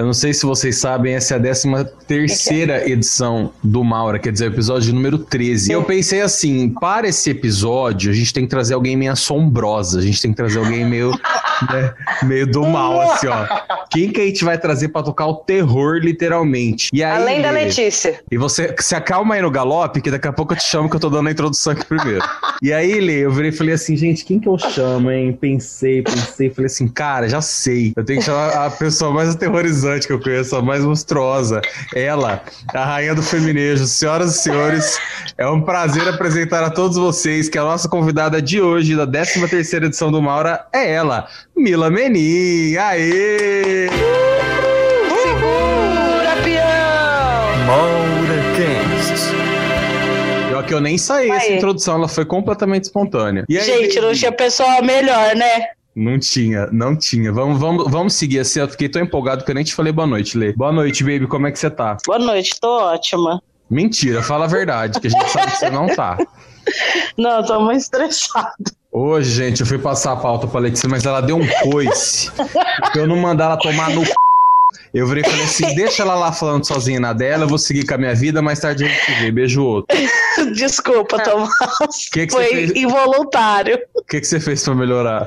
Eu não sei se vocês sabem, essa é a 13 terceira edição do Maura, quer dizer, o episódio número 13. E eu pensei assim, para esse episódio, a gente tem que trazer alguém meio assombrosa, a gente tem que trazer alguém meio, né, meio do mal, assim, ó. Quem que a gente vai trazer pra tocar o terror, literalmente? E aí, Além da Letícia. E você se acalma aí no galope, que daqui a pouco eu te chamo que eu tô dando a introdução aqui primeiro. e aí, Lê, eu virei e falei assim, gente, quem que eu chamo, hein? Pensei, pensei, falei assim, cara, já sei. Eu tenho que chamar a pessoa mais aterrorizante que eu conheço, a mais monstruosa. Ela, a rainha do feminejo. Senhoras e senhores, é um prazer apresentar a todos vocês que a nossa convidada de hoje, da 13 terceira edição do Maura, é ela, Mila Menin. Aê! Segura, peão! MauraCast. Pior que eu nem saí essa Aí. introdução, ela foi completamente espontânea. E aí, Gente, não tinha pessoa melhor, né? Não tinha, não tinha. Vamos, vamos, vamos seguir assim. Eu fiquei tão empolgado que eu nem te falei boa noite, Lê. Boa noite, baby. Como é que você tá? Boa noite, tô ótima. Mentira, fala a verdade, que a gente sabe que você não tá. Não, tô muito estressada. Hoje, gente, eu fui passar a pauta pra Letícia, mas ela deu um coice. eu não mandar ela tomar no c... Eu virei e falei assim: deixa ela lá falando sozinha na dela, eu vou seguir com a minha vida, mais tarde a gente se vê. Beijo outro. Desculpa, Tomás. Que que você Foi fez? involuntário. O que, que você fez pra melhorar?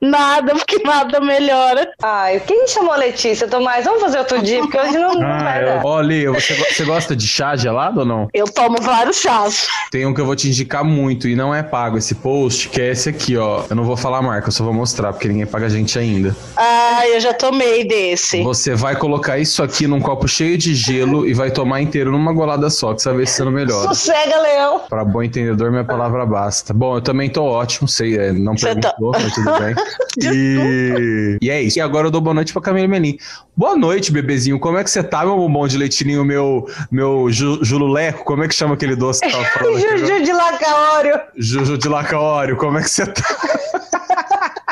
Nada, porque nada melhora. Ai, quem chamou a Letícia, Tomás? Vamos fazer outro dia, porque hoje não, não vai eu... Lê, você, você gosta de chá gelado ou não? Eu tomo vários chás. Tem um que eu vou te indicar muito e não é pago esse post, que é esse aqui, ó. Eu não vou falar a marca, eu só vou mostrar, porque ninguém paga a gente ainda. Ah, eu já tomei desse. Você vai colocar isso aqui num copo cheio de gelo e vai tomar inteiro numa golada só, que você vai ver se você não melhora. Sossega, Leão. Pra bom entendedor, minha palavra basta. Bom, eu também tô ótimo, sei, é, não Você tá- perguntou, mas tudo bem. E... e é isso. E agora eu dou boa noite pra Camila Menin. Boa noite, bebezinho. Como é que você tá, meu bombom de leitinho, meu, meu ju, jululeco? Como é que chama aquele doce que tava falando? Juju de Lacaório. Juju de Lacaório, como é que você tá?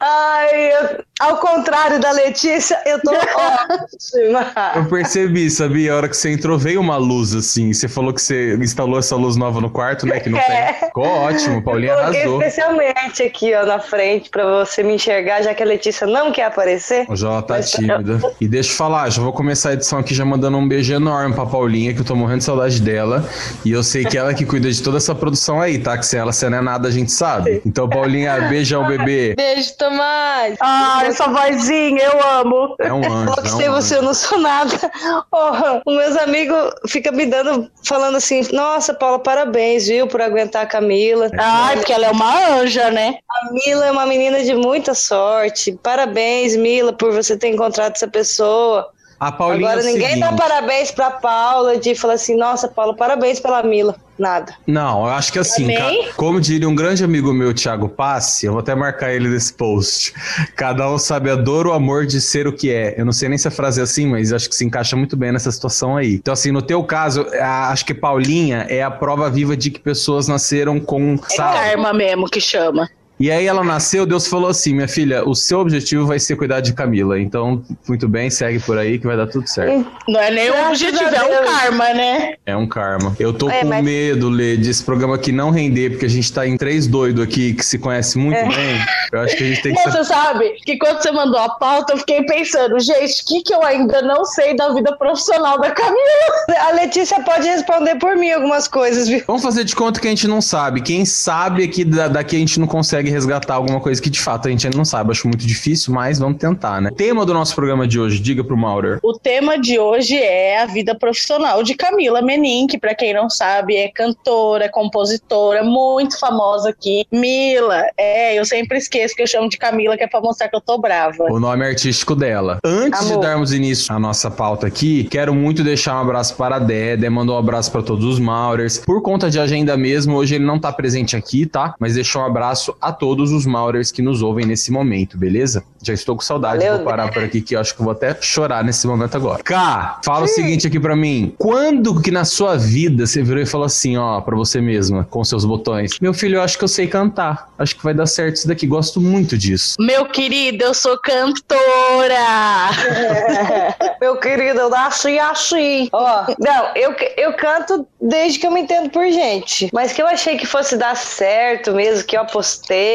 Ai, eu- ao contrário da Letícia, eu tô ótima. Eu percebi, sabia? A hora que você entrou, veio uma luz assim. Você falou que você instalou essa luz nova no quarto, né? Que não É. tem. Ficou ótimo, Paulinha Coloquei arrasou. especialmente aqui, ó, na frente, pra você me enxergar, já que a Letícia não quer aparecer. Hoje ela tá Mas- tímida. E deixa eu falar, já vou começar a edição aqui já mandando um beijo enorme pra Paulinha, que eu tô morrendo de saudade dela. E eu sei que ela que cuida de toda essa produção aí, tá? Que sem ela, você não é nada, a gente sabe. Então, Paulinha, beijão, bebê. Beijo, Tomás. Ah, essa vozinha, eu amo. É um anjo. Que é um sem você eu não sou nada. Porra, os meus amigos ficam me dando, falando assim: Nossa, Paula, parabéns, viu, por aguentar a Camila. Ai, porque ela é uma anja, né? A Mila é uma menina de muita sorte. Parabéns, Mila, por você ter encontrado essa pessoa. A Paulinha Agora é o ninguém dá parabéns pra Paula de falar assim: Nossa, Paula, parabéns pela Mila. Nada. Não, eu acho que assim, Também? ca- como diria um grande amigo meu, Thiago Passe, eu vou até marcar ele nesse post. Cada um sabe a dor ou amor de ser o que é. Eu não sei nem se a frase é assim, mas acho que se encaixa muito bem nessa situação aí. Então, assim, no teu caso, a- acho que Paulinha é a prova viva de que pessoas nasceram com, É sabe? karma mesmo que chama. E aí ela nasceu, Deus falou assim: minha filha, o seu objetivo vai ser cuidar de Camila. Então, muito bem, segue por aí que vai dar tudo certo. Não é nem um objetivo, a é um karma, né? É um karma. Eu tô É, com mas- medo, Lê, desse programa aqui não render, porque a gente tá em três doidos aqui que se conhece muito É. bem. Eu acho que a gente tem que. Você sabe que quando você mandou a pauta, eu fiquei pensando, gente, o que, que eu ainda não sei da vida profissional da Camila? A Letícia pode responder por mim algumas coisas, viu? Vamos fazer de conta que a gente não sabe. Quem sabe aqui da- daqui a gente não consegue resgatar alguma coisa que de fato a gente ainda não sabe. Acho muito difícil, mas vamos tentar, né? Tema do nosso programa de hoje, diga pro Maurer. O tema de hoje é a vida profissional de Camila Menin, que pra quem não sabe é cantora, compositora, muito famosa aqui. Mila, é, eu sempre esqueço que eu chamo de Camila, que é pra mostrar que eu tô brava. O nome artístico dela. Antes de Amor. darmos início à nossa pauta aqui, quero muito deixar um abraço para a Dédé, mandou um abraço para todos os Maurers. Por conta de agenda mesmo, hoje ele não tá presente aqui, tá? Mas deixou um abraço a todos os Maurers que nos ouvem nesse momento, beleza? Já estou com saudade, Valeu, vou parar por aqui que eu acho que eu vou até chorar nesse momento agora. Cá, fala o seguinte aqui pra mim. Quando que na sua vida você virou e falou assim, ó, pra você mesma, com seus botões, meu filho, eu acho que eu sei cantar. Acho que vai dar certo isso daqui. Gosto muito disso. Meu querido, eu sou cantora! Meu querido, eu nasci assim. Ó, não, eu, eu canto desde que eu me entendo por gente. Mas que eu achei que fosse dar certo mesmo, que eu apostei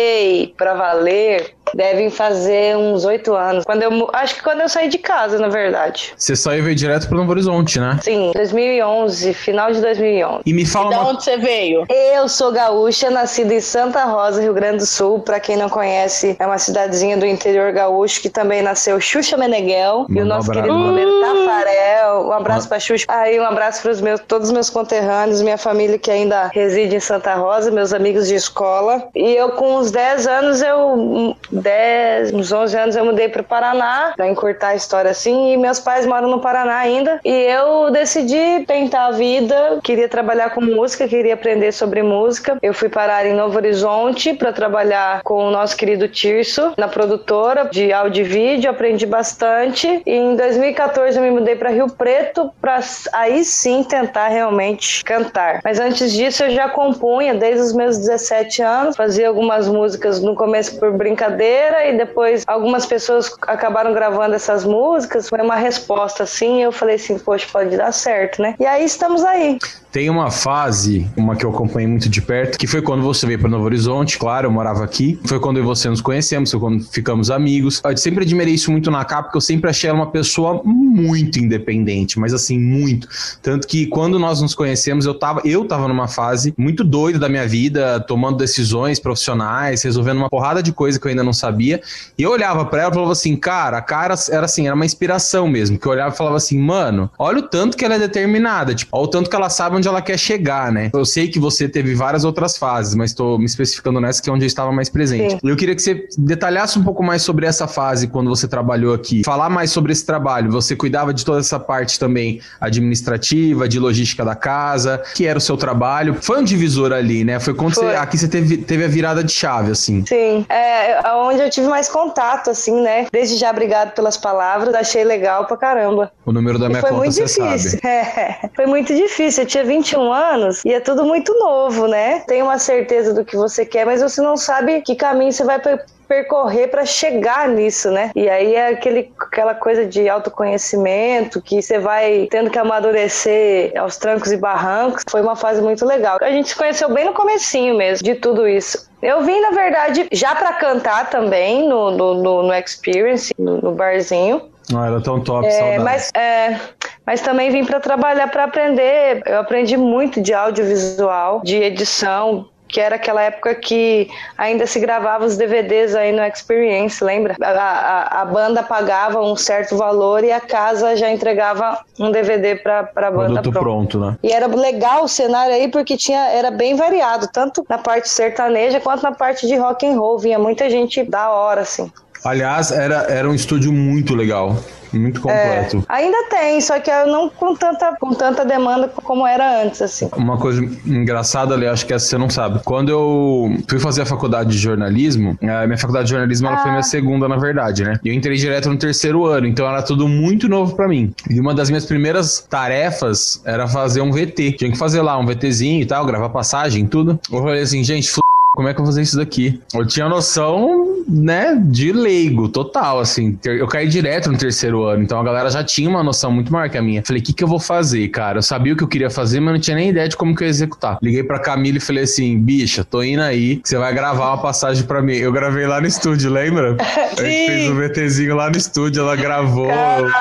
pra valer. Devem fazer uns oito anos. Quando eu, acho que quando eu saí de casa, na verdade. Você saiu e veio direto pro Novo Horizonte, né? Sim, 2011, final de 2011. E me fala Da uma... onde você veio? Eu sou gaúcha, nascida em Santa Rosa, Rio Grande do Sul. Pra quem não conhece, é uma cidadezinha do interior gaúcho que também nasceu Xuxa Meneghel e Manda o um nosso abraço. querido goleiro Tafarel. Um abraço pra Xuxa. Aí um abraço pros meus, todos os meus conterrâneos, minha família que ainda reside em Santa Rosa, meus amigos de escola. E eu com uns 10 anos, eu 10, uns 11 anos eu mudei pro Paraná, pra encurtar a história assim, e meus pais moram no Paraná ainda. E eu decidi tentar a vida, queria trabalhar com música, queria aprender sobre música. Eu fui parar em Novo Horizonte para trabalhar com o nosso querido Tirso na produtora de áudio e vídeo, aprendi bastante. E em 2014 eu me mudei para Rio Preto para aí sim tentar realmente cantar. Mas antes disso eu já compunha desde os meus 17 anos, fazia algumas músicas no começo por brincadeira e depois algumas pessoas acabaram gravando essas músicas, foi uma resposta assim, eu falei assim, poxa, pode dar certo, né? E aí estamos aí. Tem uma fase, uma que eu acompanhei muito de perto, que foi quando você veio para Novo Horizonte, claro, eu morava aqui. Foi quando eu e você nos conhecemos, foi quando ficamos amigos. Eu sempre admirei isso muito na K, porque eu sempre achei ela uma pessoa muito independente, mas assim, muito. Tanto que quando nós nos conhecemos, eu tava, eu tava numa fase muito doida da minha vida, tomando decisões profissionais, resolvendo uma porrada de coisa que eu ainda não sabia. E eu olhava para ela e falava assim, cara, a cara era assim, era uma inspiração mesmo. Que eu olhava e falava assim, mano, olha o tanto que ela é determinada, tipo, olha o tanto que ela sabe onde ela quer chegar, né? Eu sei que você teve várias outras fases, mas tô me especificando nessa que é onde eu estava mais presente. Sim. Eu queria que você detalhasse um pouco mais sobre essa fase quando você trabalhou aqui. Falar mais sobre esse trabalho. Você cuidava de toda essa parte também administrativa, de logística da casa, que era o seu trabalho. Foi um divisor ali, né? Foi quando Foi. você aqui você teve, teve a virada de chave, assim. Sim, é onde eu tive mais contato, assim, né? Desde já, obrigado pelas palavras, achei legal pra caramba. O número da E minha foi conta muito difícil. É, foi muito difícil. Eu tinha 21 anos e é tudo muito novo, né? Tem uma certeza do que você quer, mas você não sabe que caminho você vai percorrer para chegar nisso, né? E aí é aquele, aquela coisa de autoconhecimento que você vai tendo que amadurecer aos trancos e barrancos. Foi uma fase muito legal. A gente se conheceu bem no comecinho mesmo de tudo isso. Eu vim, na verdade, já para cantar também no, no, no, no Experience, no, no barzinho. Ah, era tão top, É, saudade. mas, é, mas também vim para trabalhar, para aprender. Eu aprendi muito de audiovisual, de edição, que era aquela época que ainda se gravava os DVDs aí no Experience, lembra? A, a, a banda pagava um certo valor e a casa já entregava um DVD para a banda Produto pronta. pronto, né? E era legal o cenário aí porque tinha, era bem variado, tanto na parte sertaneja quanto na parte de rock and roll. Vinha muita gente da hora, assim. Aliás, era, era um estúdio muito legal. Muito completo. Ainda tem, só que não com tanta, com tanta demanda como era antes, assim. Uma coisa engraçada ali, acho que essa você não sabe. Quando eu fui fazer a faculdade de jornalismo, a minha faculdade de jornalismo ela foi Ah. minha segunda, na verdade, né? E eu entrei direto no terceiro ano, então era tudo muito novo pra mim. E uma das minhas primeiras tarefas era fazer um VT. Tinha que fazer lá um VTzinho e tal, gravar passagem, tudo. Eu falei assim, gente, como é que eu vou fazer isso daqui? Eu tinha noção, né, de leigo, total, assim. Eu caí direto no terceiro ano, então a galera já tinha uma noção muito maior que a minha. Falei, o que que eu vou fazer, cara? Eu sabia o que eu queria fazer, mas não tinha nem ideia de como que eu ia executar. Liguei pra Camila e falei assim, bicha, tô indo aí, você vai gravar uma passagem pra mim. Eu gravei lá no estúdio, lembra? A gente fez um VTzinho lá no estúdio, ela gravou,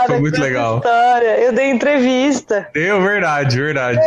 foi muito legal. História. Eu dei entrevista. Deu, verdade, verdade.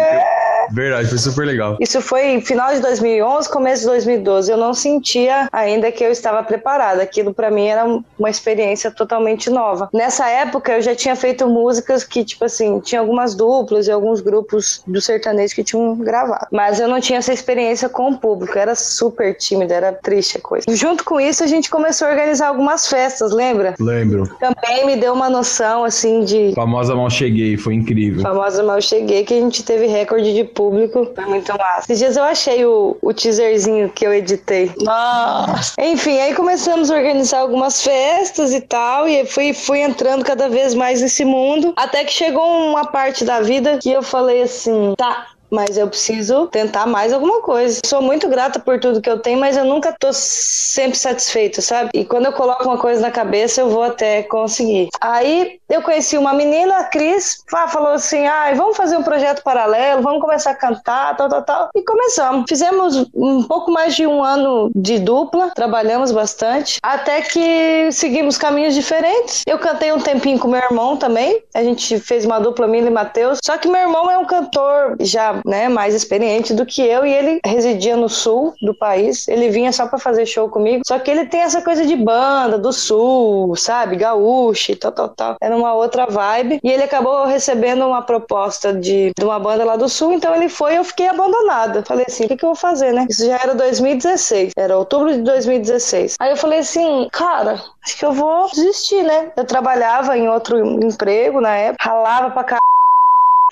Verdade, foi super legal. Isso foi final de 2011, começo de 2012. Eu não sentia ainda que eu estava preparada. Aquilo para mim era uma experiência totalmente nova. Nessa época eu já tinha feito músicas que, tipo assim, tinha algumas duplas e alguns grupos do sertanejo que tinham gravado. Mas eu não tinha essa experiência com o público. Eu era super tímida, era triste a coisa. Junto com isso, a gente começou a organizar algumas festas, lembra? Lembro. Também me deu uma noção, assim, de Famosa Mal Cheguei, foi incrível. famosa Mal Cheguei, que a gente teve recorde de público. Foi muito massa. Esses dias eu achei o, o teaserzinho que eu editei. Nossa! Enfim, aí começamos a organizar algumas festas e tal, e fui, fui entrando cada vez mais nesse mundo, até que chegou uma parte da vida que eu falei assim, tá, mas eu preciso tentar mais alguma coisa. Sou muito grata por tudo que eu tenho, mas eu nunca tô sempre satisfeita, sabe? E quando eu coloco uma coisa na cabeça, eu vou até conseguir. Aí eu conheci uma menina, a Cris, falou assim: ah, vamos fazer um projeto paralelo, vamos começar a cantar, tal, tal, tal. E começamos. Fizemos um pouco mais de um ano de dupla, trabalhamos bastante, até que seguimos caminhos diferentes. Eu cantei um tempinho com meu irmão também, a gente fez uma dupla, Mila e Matheus. Só que meu irmão é um cantor já né, mais experiente do que eu e ele residia no sul do país. Ele vinha só para fazer show comigo. Só que ele tem essa coisa de banda do sul, sabe? Gaúcho, tal, tal, tal. Era uma outra vibe. E ele acabou recebendo uma proposta de, de uma banda lá do sul, então ele foi e eu fiquei abandonada. Falei assim: o que, que eu vou fazer, né? Isso já era 2016, era outubro de 2016. Aí eu falei assim, cara, acho que eu vou desistir, né? Eu trabalhava em outro emprego na época, ralava pra caralho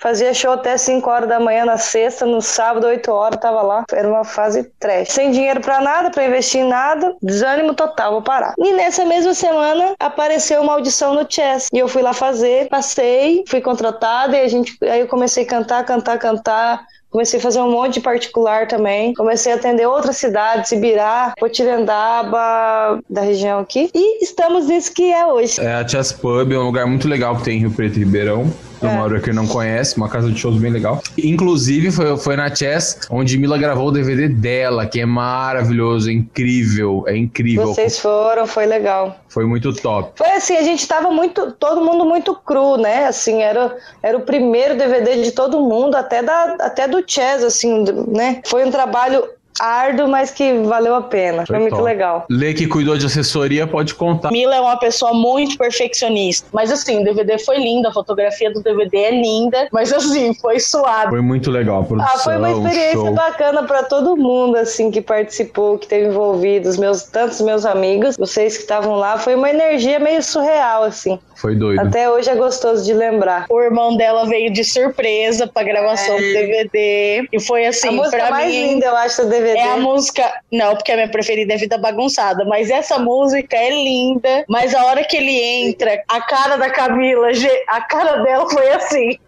Fazia show até 5 horas da manhã na sexta, no sábado, 8 horas, tava lá. Era uma fase trash. Sem dinheiro para nada, para investir em nada, desânimo total, vou parar. E nessa mesma semana apareceu uma audição no Chess. E eu fui lá fazer, passei, fui contratada e a gente. Aí eu comecei a cantar, cantar, cantar. Comecei a fazer um monte de particular também. Comecei a atender outras cidades, Ibirá, Potirendaba, da região aqui. E estamos nisso que é hoje. É, a Chess Pub é um lugar muito legal que tem em Rio Preto e Ribeirão. É. Uma hora que não conhece, uma casa de shows bem legal. Inclusive, foi, foi na Chess onde Mila gravou o DVD dela, que é maravilhoso, é incrível, é incrível. Vocês foram, foi legal. Foi muito top. Foi assim, a gente tava muito, todo mundo muito cru, né? Assim, era, era o primeiro DVD de todo mundo, até, da, até do Chess, assim, né? Foi um trabalho árduo, mas que valeu a pena. Foi, Foi muito top. legal. Lê que cuidou de assessoria, pode contar. Mila é uma pessoa muito perfeccionista. Mas assim, o DVD foi lindo, a fotografia do DVD é linda, mas assim, foi suado. Foi muito legal a produção. Ah, foi uma experiência show. bacana para todo mundo, assim, que participou, que teve envolvido, os meus, tantos meus amigos, vocês que estavam lá, foi uma energia meio surreal, assim. Foi doido. Até hoje é gostoso de lembrar. O irmão dela veio de surpresa pra gravação é. do DVD. E foi assim, a música mais mim, linda, eu acho, do DVD. É a música. Não, porque a minha preferida é Vida Bagunçada. Mas essa música é linda. Mas a hora que ele entra, a cara da Camila, a cara dela foi assim.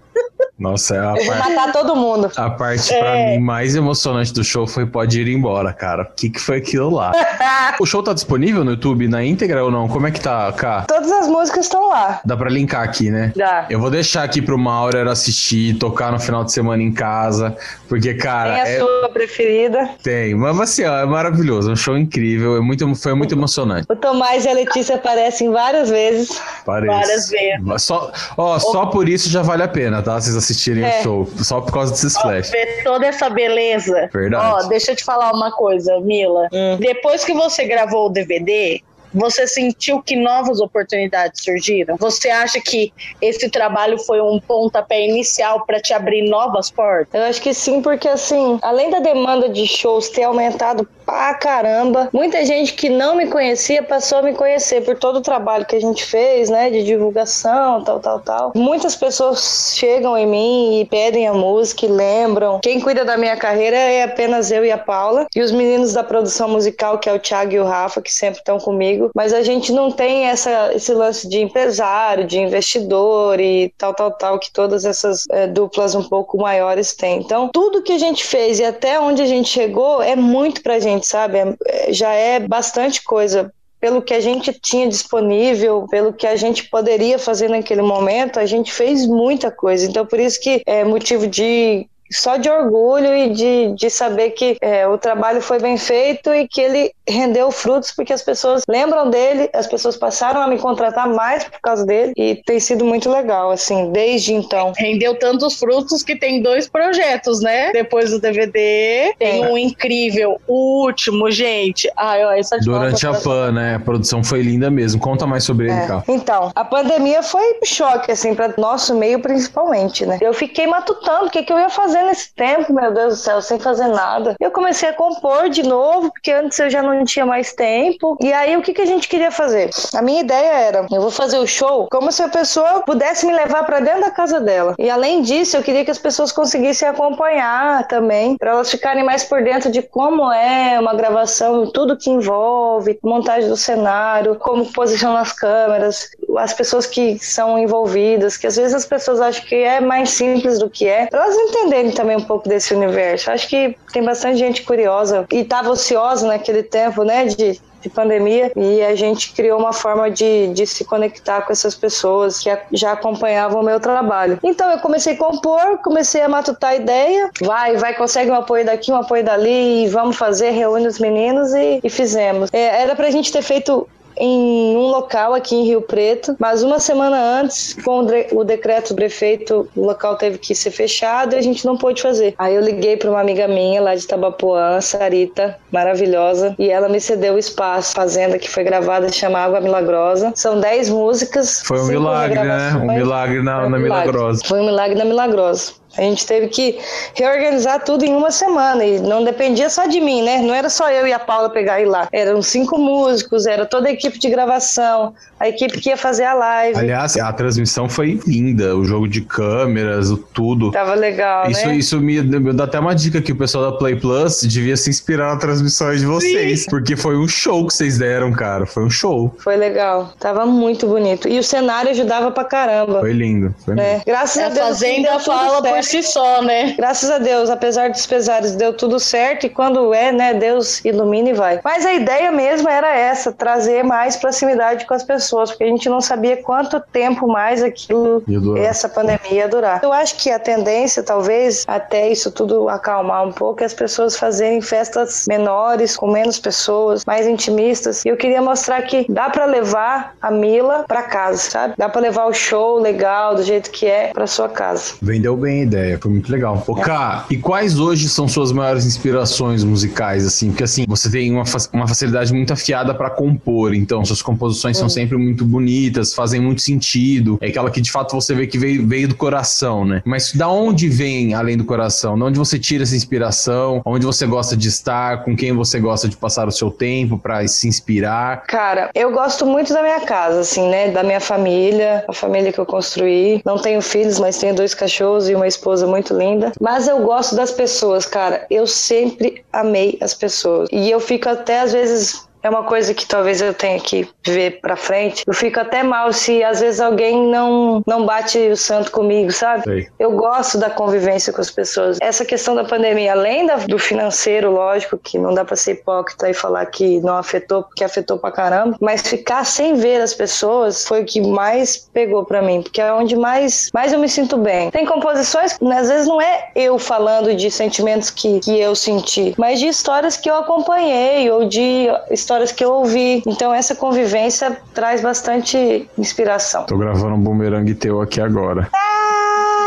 Nossa, é a parte. matar todo mundo. A parte é. pra mim mais emocionante do show foi Pode Ir Embora, cara. O que, que foi aquilo lá? o show tá disponível no YouTube na íntegra ou não? Como é que tá, Cá? Todas as músicas estão lá. Dá pra linkar aqui, né? Dá. Eu vou deixar aqui pro Maurer assistir, tocar no final de semana em casa. Porque, cara. Tem a é... sua preferida? Tem. Mas assim, ó, é maravilhoso. É um show incrível. É muito, foi muito emocionante. O Tomás e a Letícia aparecem várias vezes. Parece. Várias vezes. Só, ó, só por isso já vale a pena, tá? Vocês assistirem é. o show. Só por causa desses flash. Ver toda essa beleza. Verdade. Ó, deixa eu te falar uma coisa, Mila. Hum. Depois que você gravou o DVD, você sentiu que novas oportunidades surgiram? Você acha que esse trabalho foi um pontapé inicial para te abrir novas portas? Eu acho que sim, porque assim, além da demanda de shows ter aumentado pra caramba, muita gente que não me conhecia passou a me conhecer por todo o trabalho que a gente fez, né, de divulgação, tal, tal, tal. Muitas pessoas chegam em mim e pedem a música e lembram. Quem cuida da minha carreira é apenas eu e a Paula e os meninos da produção musical, que é o Thiago e o Rafa, que sempre estão comigo mas a gente não tem essa, esse lance de empresário, de investidor e tal, tal, tal, que todas essas é, duplas um pouco maiores têm. Então, tudo que a gente fez e até onde a gente chegou é muito pra gente, sabe? É, já é bastante coisa pelo que a gente tinha disponível, pelo que a gente poderia fazer naquele momento, a gente fez muita coisa. Então, por isso que é motivo de só de orgulho e de, de saber que é, o trabalho foi bem feito e que ele rendeu frutos porque as pessoas lembram dele, as pessoas passaram a me contratar mais por causa dele e tem sido muito legal, assim, desde então. Rendeu tantos frutos que tem dois projetos, né? Depois do DVD, tem é. um incrível, o último, gente. Ai, ó, essa Durante a PAN, né? A produção foi linda mesmo. Conta mais sobre é. ele, cá. Então, a pandemia foi um choque, assim, para nosso meio principalmente, né? Eu fiquei matutando o que, que eu ia fazer nesse tempo, meu Deus do céu, sem fazer nada. Eu comecei a compor de novo, porque antes eu já não tinha mais tempo. E aí, o que, que a gente queria fazer? A minha ideia era: eu vou fazer o show como se a pessoa pudesse me levar para dentro da casa dela. E além disso, eu queria que as pessoas conseguissem acompanhar também, para elas ficarem mais por dentro de como é uma gravação, tudo que envolve, montagem do cenário, como posicionar as câmeras, as pessoas que são envolvidas, que às vezes as pessoas acham que é mais simples do que é, para elas entenderem também um pouco desse universo. Acho que tem bastante gente curiosa e estava ociosa naquele tempo, né, de de pandemia e a gente criou uma forma de, de se conectar com essas pessoas que já acompanhavam o meu trabalho. Então eu comecei a compor, comecei a matutar a ideia, vai, vai, consegue um apoio daqui, um apoio dali, e vamos fazer, reúne os meninos e, e fizemos. É, era pra gente ter feito em um local aqui em Rio Preto, mas uma semana antes, com o decreto do prefeito, o local teve que ser fechado e a gente não pôde fazer. Aí eu liguei para uma amiga minha lá de Tabapuã, Sarita, maravilhosa, e ela me cedeu o espaço, fazenda que foi gravada, chama Água Milagrosa. São 10 músicas. Foi um milagre, né? Um milagre na, na Milagrosa. Foi um milagre na Milagrosa. A gente teve que reorganizar tudo em uma semana e não dependia só de mim, né? Não era só eu e a Paula pegar e ir lá. Eram cinco músicos, era toda a equipe de gravação, a equipe que ia fazer a live. Aliás, a transmissão foi linda, o jogo de câmeras, o tudo. Tava legal, isso, né? Isso me, me dá até uma dica que o pessoal da Play Plus devia se inspirar na transmissão de vocês, Sim. porque foi um show que vocês deram, cara. Foi um show. Foi legal. Tava muito bonito. E o cenário ajudava pra caramba. Foi lindo. Foi é. Graças é, a Deus. A Fazenda fala por si só, né? Graças a Deus, apesar dos pesares, deu tudo certo e quando é, né, Deus ilumina e vai. Mas a ideia mesmo era essa, trazer mais proximidade com as pessoas, porque a gente não sabia quanto tempo mais aquilo, essa pandemia ia durar. Eu acho que a tendência, talvez, até isso tudo acalmar um pouco, é as pessoas fazerem festas menores, com menos pessoas, mais intimistas. E eu queria mostrar que dá para levar a Mila para casa, sabe? Dá para levar o show legal, do jeito que é, para sua casa. Vendeu bem a ideia, foi muito legal. Ô, Ká, e quais hoje são suas maiores inspirações musicais, assim? Porque, assim, você tem uma, uma facilidade muito afiada para compor, então suas composições são sempre muito bonitas, fazem muito sentido. É aquela que, de fato, você vê que veio, veio do coração, né? Mas da onde vem, além do coração? De onde você tira essa inspiração? Onde você gosta de estar? Com quem você gosta de passar o seu tempo para se inspirar? Cara, eu gosto muito da minha casa, assim, né? Da minha família, a família que eu construí. Não tenho filhos, mas tenho dois cachorros e uma esposa muito linda. Mas eu gosto das pessoas, cara. Eu sempre amei as pessoas. E eu fico até às vezes é uma coisa que talvez eu tenha que ver para frente. Eu fico até mal se às vezes alguém não não bate o santo comigo, sabe? Sei. Eu gosto da convivência com as pessoas. Essa questão da pandemia, além da, do financeiro, lógico que não dá para ser hipócrita e falar que não afetou, porque afetou pra caramba, mas ficar sem ver as pessoas foi o que mais pegou para mim, porque é onde mais mais eu me sinto bem. Tem composições, né, às vezes não é eu falando de sentimentos que, que eu senti, mas de histórias que eu acompanhei ou de histórias que eu ouvi. Então essa convivência traz bastante inspiração. Tô gravando um bumerangue teu aqui agora.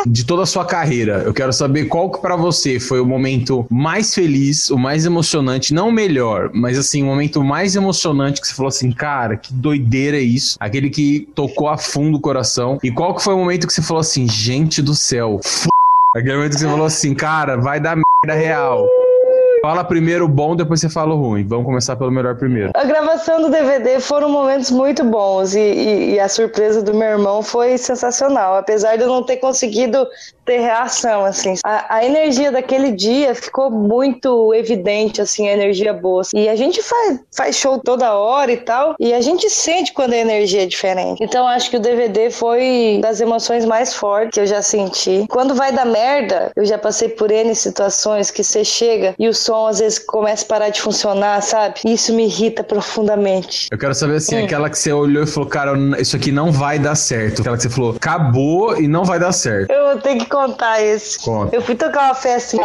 de toda a sua carreira, eu quero saber qual que para você foi o momento mais feliz, o mais emocionante, não o melhor, mas assim, o momento mais emocionante que você falou assim, cara, que doideira é isso? Aquele que tocou a fundo o coração. E qual que foi o momento que você falou assim, gente do céu, f... Aquele momento que você falou assim, cara, vai dar merda real. Fala primeiro o bom, depois você fala o ruim. Vamos começar pelo melhor primeiro. A gravação do DVD foram momentos muito bons e, e, e, a surpresa do meu irmão foi sensacional. Apesar de eu não ter conseguido ter reação, assim. A, a energia daquele dia ficou muito evidente, assim, a energia boa. E a gente faz, faz show toda hora e tal, e a gente sente quando a energia é diferente. Então acho que o DVD foi das emoções mais fortes que eu já senti. Quando vai dar merda, eu já passei por N situações que você chega e o som som às vezes começa a parar de funcionar, sabe? Isso me irrita profundamente. Eu quero saber assim, hum. aquela que você olhou e falou, cara, isso aqui não vai dar certo. Aquela que você falou, acabou e não vai dar certo. Eu vou ter que contar esse. Conta. Eu fui tocar uma festa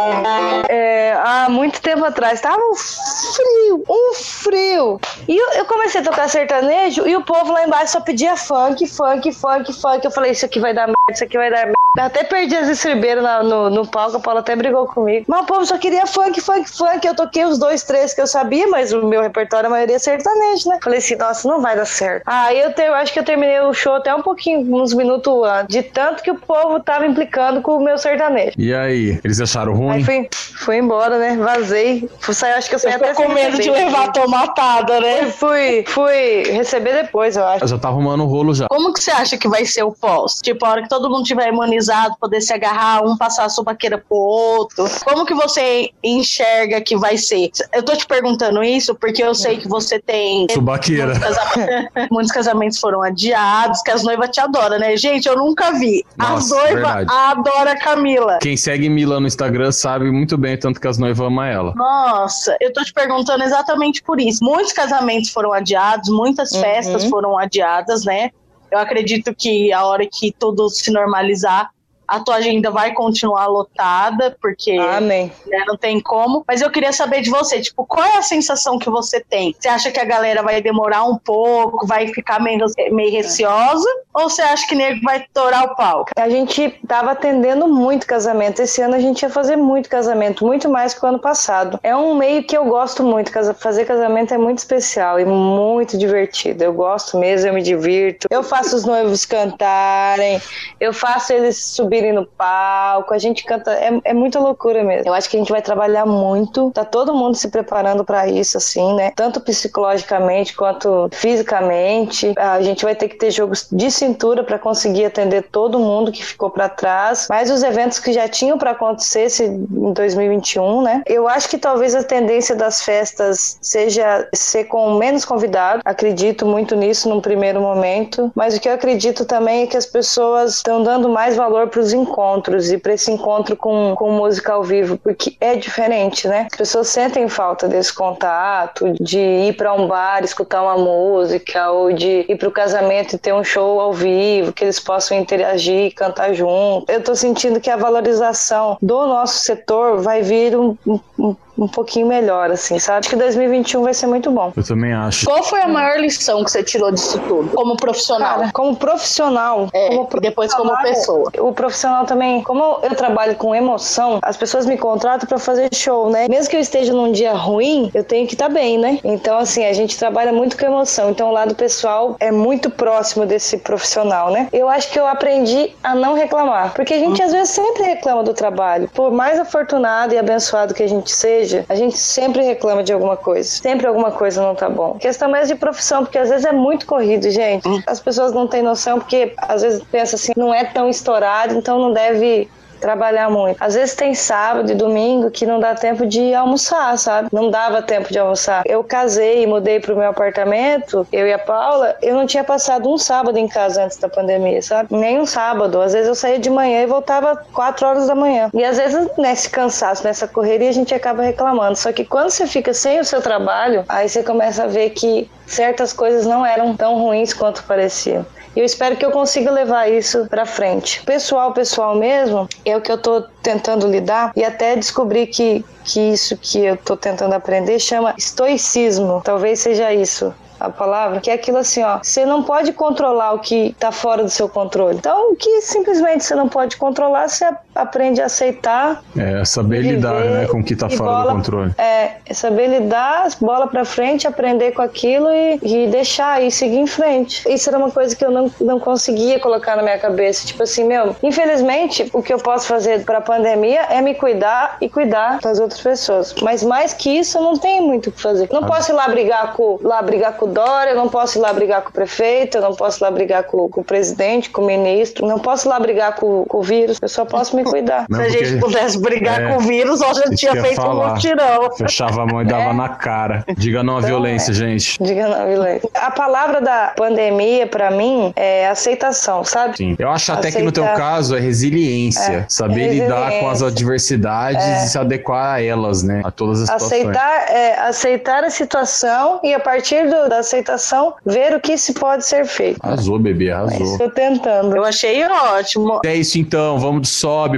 é, há muito tempo atrás. Tava um frio, um frio. E eu, eu, comecei a tocar sertanejo e o povo lá embaixo só pedia funk, funk, funk, funk. Eu falei, isso aqui vai dar merda, isso aqui vai dar merda. Até perdi as estribeiras no, no palco, a Paula até brigou comigo. Mas o povo só queria funk, funk, funk. Eu toquei os dois, três que eu sabia, mas o meu repertório, a maioria é sertanejo, né? Falei assim, nossa, não vai dar certo. Aí eu, te, eu acho que eu terminei o show até um pouquinho, uns minutos antes, de tanto que o povo tava implicando com o meu sertanejo. E aí, eles acharam ruim? Aí fui, fui embora, né? Vazei. Fui, acho que eu saí até com medo de levar a tomatada, né? Fui, fui receber depois, eu acho. Eu já tá arrumando o rolo já. Como que você acha que vai ser o pós? Tipo, a hora que todo mundo tiver imunizado, poder se agarrar, um passar a subaqueira pro outro. Como que você enxerga que vai ser? Eu tô te perguntando isso porque eu sei que você tem. Subaqueira. Muitos, casa- muitos casamentos foram adiados, que as noivas te adoram, né? Gente, eu nunca vi. as Nossa, noivas verdade. adoram a Camila. Quem segue Mila no Instagram sabe muito bem, tanto que as noivas amam ela. Nossa, eu tô te perguntando exatamente por isso. Muitos casamentos foram adiados, muitas Uhum. festas foram adiadas, né? Eu acredito que a hora que tudo se normalizar, a tua agenda vai continuar lotada, porque né, não tem como. Mas eu queria saber de você, tipo, qual é a sensação que você tem? Você acha que a galera vai demorar um pouco, vai ficar meio, meio receosa? Ou você acha que nego vai torar o pau? A gente tava atendendo muito casamento. Esse ano a gente ia fazer muito casamento, muito mais que o ano passado. É um meio que eu gosto muito. Fazer casamento é muito especial e muito divertido. Eu gosto mesmo, eu me divirto. Eu faço os noivos cantarem, eu faço eles subirem no palco. A gente canta, é, é muita loucura mesmo. Eu acho que a gente vai trabalhar muito. Tá todo mundo se preparando para isso, assim, né? Tanto psicologicamente quanto fisicamente. A gente vai ter que ter jogos de cintura para conseguir atender todo mundo que ficou para trás. Mas os eventos que já tinham para acontecer esse- em 2021, né? Eu acho que talvez a tendência das festas seja ser com menos convidados. Acredito muito nisso num primeiro momento. Mas o que eu acredito também é que as pessoas estão dando mais valor para encontros e para esse encontro com, com música ao vivo, porque é diferente, né? As pessoas sentem falta desse contato, de ir para um bar, escutar uma música, ou de ir para o casamento e ter um show ao vivo, que eles possam interagir, cantar junto. Eu tô sentindo que a valorização do nosso setor vai vir um, um, um pouquinho melhor, assim, sabe? Acho que 2021 vai ser muito bom. Eu também acho. Qual foi a maior lição que você tirou disso tudo? Como profissional? Cara, como profissional, É, como e depois como profissional, pessoa. O profissional também, como eu trabalho com emoção, as pessoas me contratam pra fazer show, né? Mesmo que eu esteja num dia ruim, eu tenho que estar bem, né? Então, assim, a gente trabalha muito com emoção. Então, o lado pessoal é muito próximo desse profissional, né? Eu acho que eu aprendi a não reclamar. Porque a gente, às vezes, sempre reclama do trabalho. Por mais afortunado e abençoado que a gente seja, a gente sempre reclama de alguma coisa. Sempre alguma coisa não tá bom. Questão mais de profissão, porque às vezes é muito corrido, gente. As pessoas não têm noção, porque às vezes pensa assim, não é tão estourado, então não deve trabalhar muito. Às vezes tem sábado e domingo que não dá tempo de almoçar, sabe? Não dava tempo de almoçar. Eu casei e mudei pro meu apartamento, eu e a Paula, eu não tinha passado um sábado em casa antes da pandemia, sabe? Nem um sábado. Às vezes eu saía de manhã e voltava 4 horas da manhã. E às vezes nesse cansaço, nessa correria, a gente acaba reclamando. Só que quando você fica sem o seu trabalho, aí você começa a ver que certas coisas não eram tão ruins quanto pareciam. E eu espero que eu consiga levar isso pra frente. Pessoal, pessoal mesmo, é o que eu tô tentando lidar e até descobri que, que isso que eu tô tentando aprender chama estoicismo. Talvez seja isso a palavra, que é aquilo assim, ó, você não pode controlar o que tá fora do seu controle. Então, o que simplesmente você não pode controlar, você aprende a aceitar É, saber Viver lidar, né, com o que tá e fora bola- do controle. É, saber lidar, bola pra frente, aprender com aquilo e, e deixar e seguir em frente. Isso era uma coisa que eu não, não conseguia colocar na minha cabeça. Tipo assim, meu, infelizmente, o que eu posso fazer pra pandemia é me cuidar e cuidar das outras pessoas. Mas mais que isso, eu não tenho muito o que fazer. Não posso ir lá brigar com, lá brigar com o Dória, eu não posso ir lá brigar com o prefeito, eu não posso ir lá brigar com, com o presidente, com o ministro, não posso ir lá brigar com, com o vírus, eu só posso me cuidar. Não, Se a gente pudesse brigar É, com o vírus, a gente tinha feito um falar. mutirão. Fechava a mão e dava É. na cara. Diga não à Então, violência, é. gente. Diga não, violência. A palavra da pandemia, pra mim, é aceitação, sabe? Sim. Eu acho até que no teu caso é resiliência. É, saber é lidar com as resiliência. adversidades e se adequar a elas, né? A todas as situações. Aceitar, é, aceitar a situação e a partir do- da aceitação ver o que se pode ser feito. Arrasou, bebê, arrasou. Estou tentando. Eu achei ótimo. É isso então, vamos de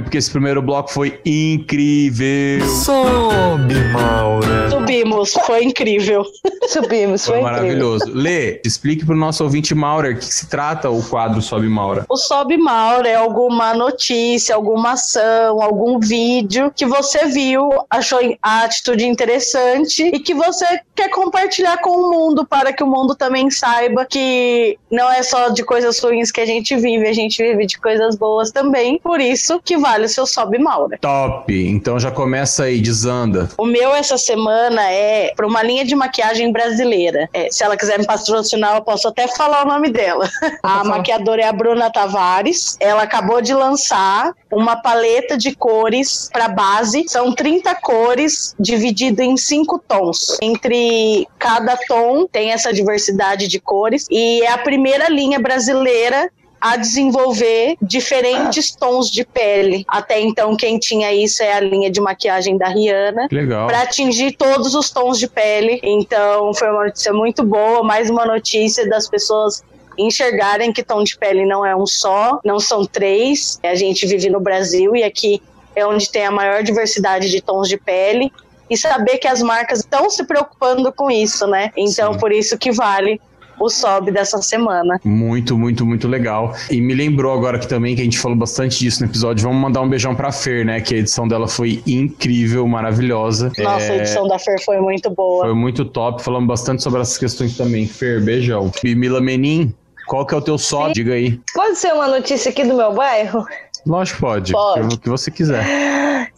sobe, porque esse primeiro bloco foi incrível. Sobe, Maura. Subimos, foi incrível. Subimos, Foi foi, incrível. maravilhoso. Lê, explique pro nosso ouvinte Maurer o que, se trata o quadro Sobe Maura. O Sobe Maura é alguma notícia, alguma ação, algum vídeo que você viu, achou a atitude interessante e que você quer compartilhar com o mundo para que o mundo também saiba que não é só de coisas ruins que a gente vive, a gente vive de coisas boas também. Por isso que vale o seu Sobe Maura. Top! Então já começa aí, desanda. O meu essa semana é para uma linha de maquiagem brasileira. É, se ela quiser me patrocinar, eu posso até falar o nome dela. A maquiadora é a Bruna Tavares. Ela acabou de lançar uma paleta de cores para base. São 30 cores, dividido em cinco tons. Entre cada tom tem essa diversidade de cores. E é a primeira linha brasileira a desenvolver diferentes tons de pele. Até então, quem tinha isso é a linha de maquiagem da Rihanna. Legal. Para atingir todos os tons de pele. Então, foi uma notícia muito boa. Mais uma notícia das pessoas enxergarem que tom de pele não é um só, não são três. A gente vive no Brasil e aqui é onde tem a maior diversidade de tons de pele. E saber que as marcas estão se preocupando com isso, né? Então, Sim. por isso que vale o sobe dessa semana. Muito, muito, muito legal. E me lembrou agora que também que a gente falou bastante disso no episódio. Vamos mandar um beijão pra Fer, né? Que a edição dela foi incrível, maravilhosa. Nossa, a É, edição da Fer foi muito boa. Foi muito top. Falamos bastante sobre essas questões também. Fer, beijão. E Mila Menin, qual que é o teu sobe? Diga aí. Pode ser uma notícia aqui do meu bairro? Lógico, pode. Pode. O que você quiser.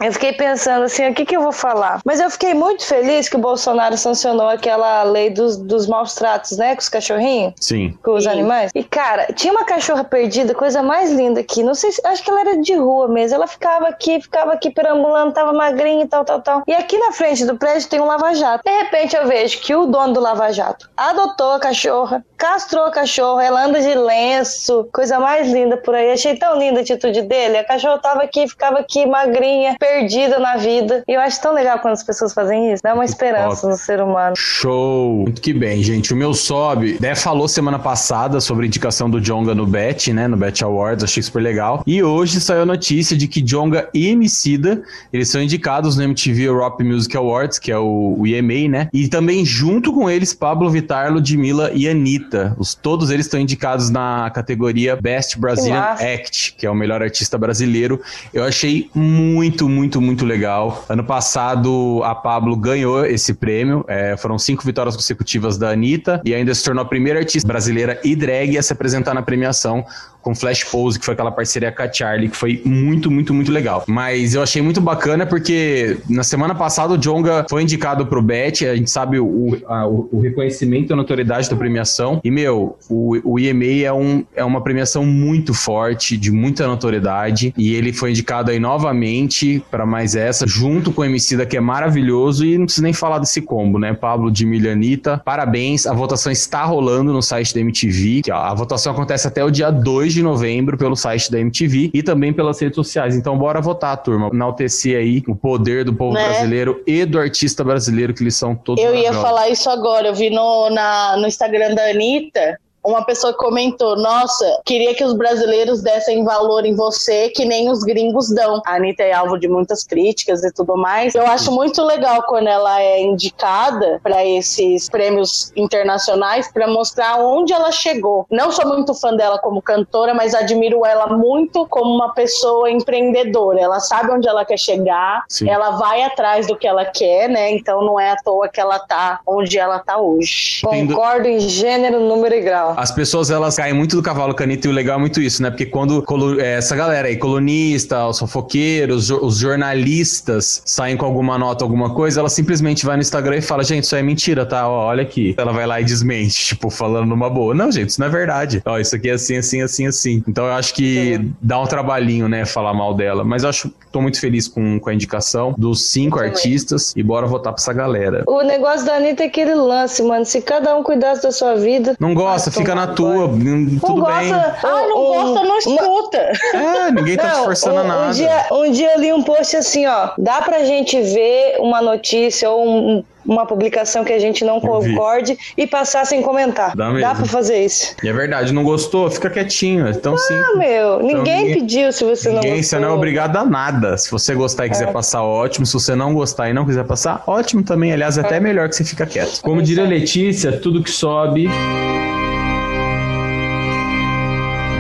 Eu fiquei pensando assim, o que, que eu vou falar? Mas eu fiquei muito feliz que o Bolsonaro sancionou aquela lei dos, dos maus tratos, né? Com os cachorrinhos, Sim. com os Sim. animais. E, cara, tinha uma cachorra perdida, coisa mais linda aqui. Não sei se. Acho que ela era de rua mesmo. Ela ficava aqui, ficava aqui perambulando, tava magrinha e tal, tal, tal. E aqui na frente do prédio tem um lava-jato. De repente eu vejo que o dono do lava-jato adotou a cachorra, castrou a cachorra, ela anda de lenço, coisa mais linda por aí. Achei tão linda a atitude dele. A cachorra tava aqui, ficava aqui magrinha, perdida na vida. E eu acho tão legal quando as pessoas fazem isso. Dá uma esperança no ser humano. Show! Muito que bem, gente. O meu sobe, Dé falou semana passada sobre a indicação do Jonga no Bet, né? No Bet Awards, achei super legal. E hoje saiu a notícia de que Jonga e Emicida, eles são indicados no MTV Europe Music Awards, que é o, o EMA, né? E também junto com eles, Pablo Vittar, Ludmilla e Anitta. Os, todos eles estão indicados na categoria Best Brazilian. Act, que é o melhor artista brasileiro. Eu achei muito, muito, muito legal. Ano passado, a Pablo ganhou esse prêmio. É, foram cinco vitórias consecutivas da Anitta e ainda se tornou a primeira artista brasileira e drag a se apresentar na premiação com Flash Pose, que foi aquela parceria com a Charlie, que foi muito, muito, muito legal. Mas eu achei muito bacana porque na semana passada o Jonga foi indicado pro Bet, a gente sabe o, a- o- reconhecimento e a notoriedade da premiação. E, meu, o, o EMA é, um, é uma premiação muito forte, de muita notoriedade. E ele foi indicado aí novamente para mais essa, junto com o Emicida, que é maravilhoso. E não preciso nem falar desse combo, né? Pablo de Milhanita, parabéns. A votação está rolando no site da MTV. que, ó, A votação acontece até o dia 2 de novembro pelo site da MTV e também pelas redes sociais. Então, bora votar, turma. Enaltecer aí o poder do povo Né? brasileiro e do artista brasileiro, que eles são todos Eu ia falar isso agora. Eu vi no, na, no Instagram da Anitta. Uma pessoa comentou: Nossa, queria que os brasileiros dessem valor em você que nem os gringos dão. A Anitta é alvo de muitas críticas e tudo mais. Eu acho muito legal quando ela é indicada para esses prêmios internacionais para mostrar onde ela chegou. Não sou muito fã dela como cantora, mas admiro ela muito como uma pessoa empreendedora. Ela sabe onde ela quer chegar, Sim. ela vai atrás do que ela quer, né? Então não é à toa que ela tá onde ela tá hoje. Concordo em gênero, número e grau. As pessoas, elas caem muito do cavalo caneta e o legal é muito isso, né? Porque quando é, essa galera aí, colunista, os fofoqueiros, os jornalistas saem com alguma nota, alguma coisa, ela simplesmente vai no Instagram e fala, gente, isso é mentira, tá? Ó, olha aqui. Ela vai lá e desmente, tipo, falando numa boa. Não, gente, isso não é verdade. Ó, isso aqui é assim, assim, assim, assim. Então eu acho que dá um trabalhinho, né, falar mal dela. Mas eu acho, tô muito feliz com, com a indicação dos cinco artistas e bora votar pra essa galera. O negócio da Anitta é aquele lance, mano. Se cada um cuidasse da sua vida. Não gosta, fica na tua, hum, Não tudo bem. gosta. Ah, não um- gosta, não escuta. É, ninguém tá te Não, forçando a um, nada. Um dia, um dia eu li um post assim, ó. Dá pra gente ver uma notícia ou um- uma publicação que a gente não concorde e passar sem comentar. Dá mesmo. pra fazer isso. E é verdade, não gostou? Fica quietinho. É tão Ah, simples. meu, ninguém ninguém- pediu se você não Ninguém, gostou. você não é obrigado a nada. Se você gostar e quiser É. passar, ótimo. Se você não gostar e não quiser passar, ótimo também. Aliás, é até melhor que você fica quieto. Como diria Letícia, tudo que sobe.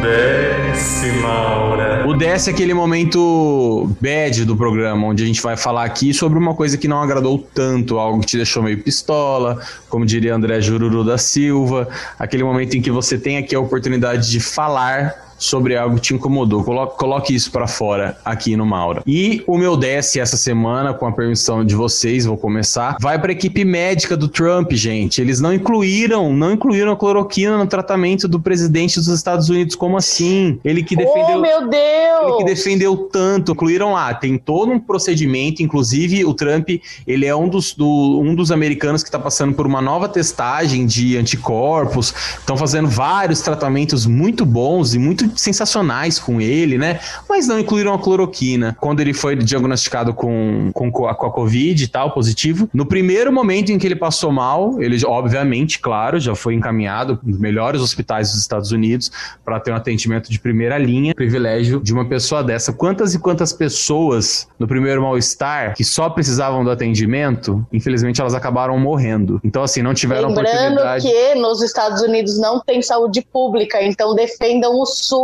Desce, Maura. O DS é aquele momento bad do programa, onde a gente vai falar aqui sobre uma coisa que não agradou tanto, algo que te deixou meio pistola, como diria André Jururu da Silva, aquele momento em que você tem aqui a oportunidade de falar sobre algo que te incomodou. Coloque, coloque isso para fora aqui no Maura. E o meu desce essa semana, com a permissão de vocês, vou começar, vai para a equipe médica do Trump, gente. Eles não incluíram, não incluíram a cloroquina no tratamento do presidente dos Estados Unidos. Como assim? Ele que defendeu. Oh, meu Deus! Ele que defendeu tanto, incluíram lá, tem todo um procedimento, inclusive o Trump, ele é um dos, do, um dos americanos que está passando por uma nova testagem de anticorpos, estão fazendo vários tratamentos muito bons e muito sensacionais com ele, né? Mas não incluíram a cloroquina. Quando ele foi diagnosticado com, com, com a Covid e tal, positivo, no primeiro momento em que ele passou mal, ele, obviamente, claro, já foi encaminhado nos melhores hospitais dos Estados Unidos para ter um atendimento de primeira linha, privilégio de uma pessoa dessa. Quantas e quantas pessoas no primeiro mal-estar que só precisavam do atendimento, infelizmente elas acabaram morrendo. Então, assim, não tiveram Lembrando oportunidade. que nos Estados Unidos não tem saúde pública, então defendam o SUS.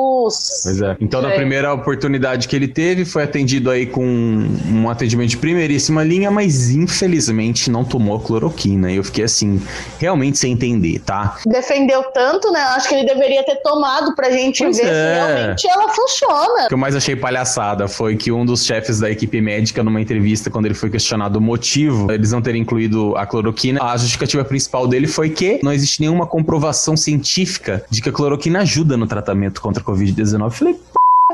Pois é. Então, na É. primeira oportunidade que ele teve, foi atendido aí com um atendimento de primeiríssima linha, mas infelizmente não tomou cloroquina. E eu fiquei assim, realmente sem entender, tá? Defendeu tanto, né? Acho que ele deveria ter tomado pra gente Pois ver é. se realmente ela funciona. O que eu mais achei palhaçada foi que um dos chefes da equipe médica, numa entrevista, quando ele foi questionado o motivo, eles não terem incluído a cloroquina, a justificativa principal dele foi que não existe nenhuma comprovação científica de que a cloroquina ajuda no tratamento contra a Covid-19. Eu Falei,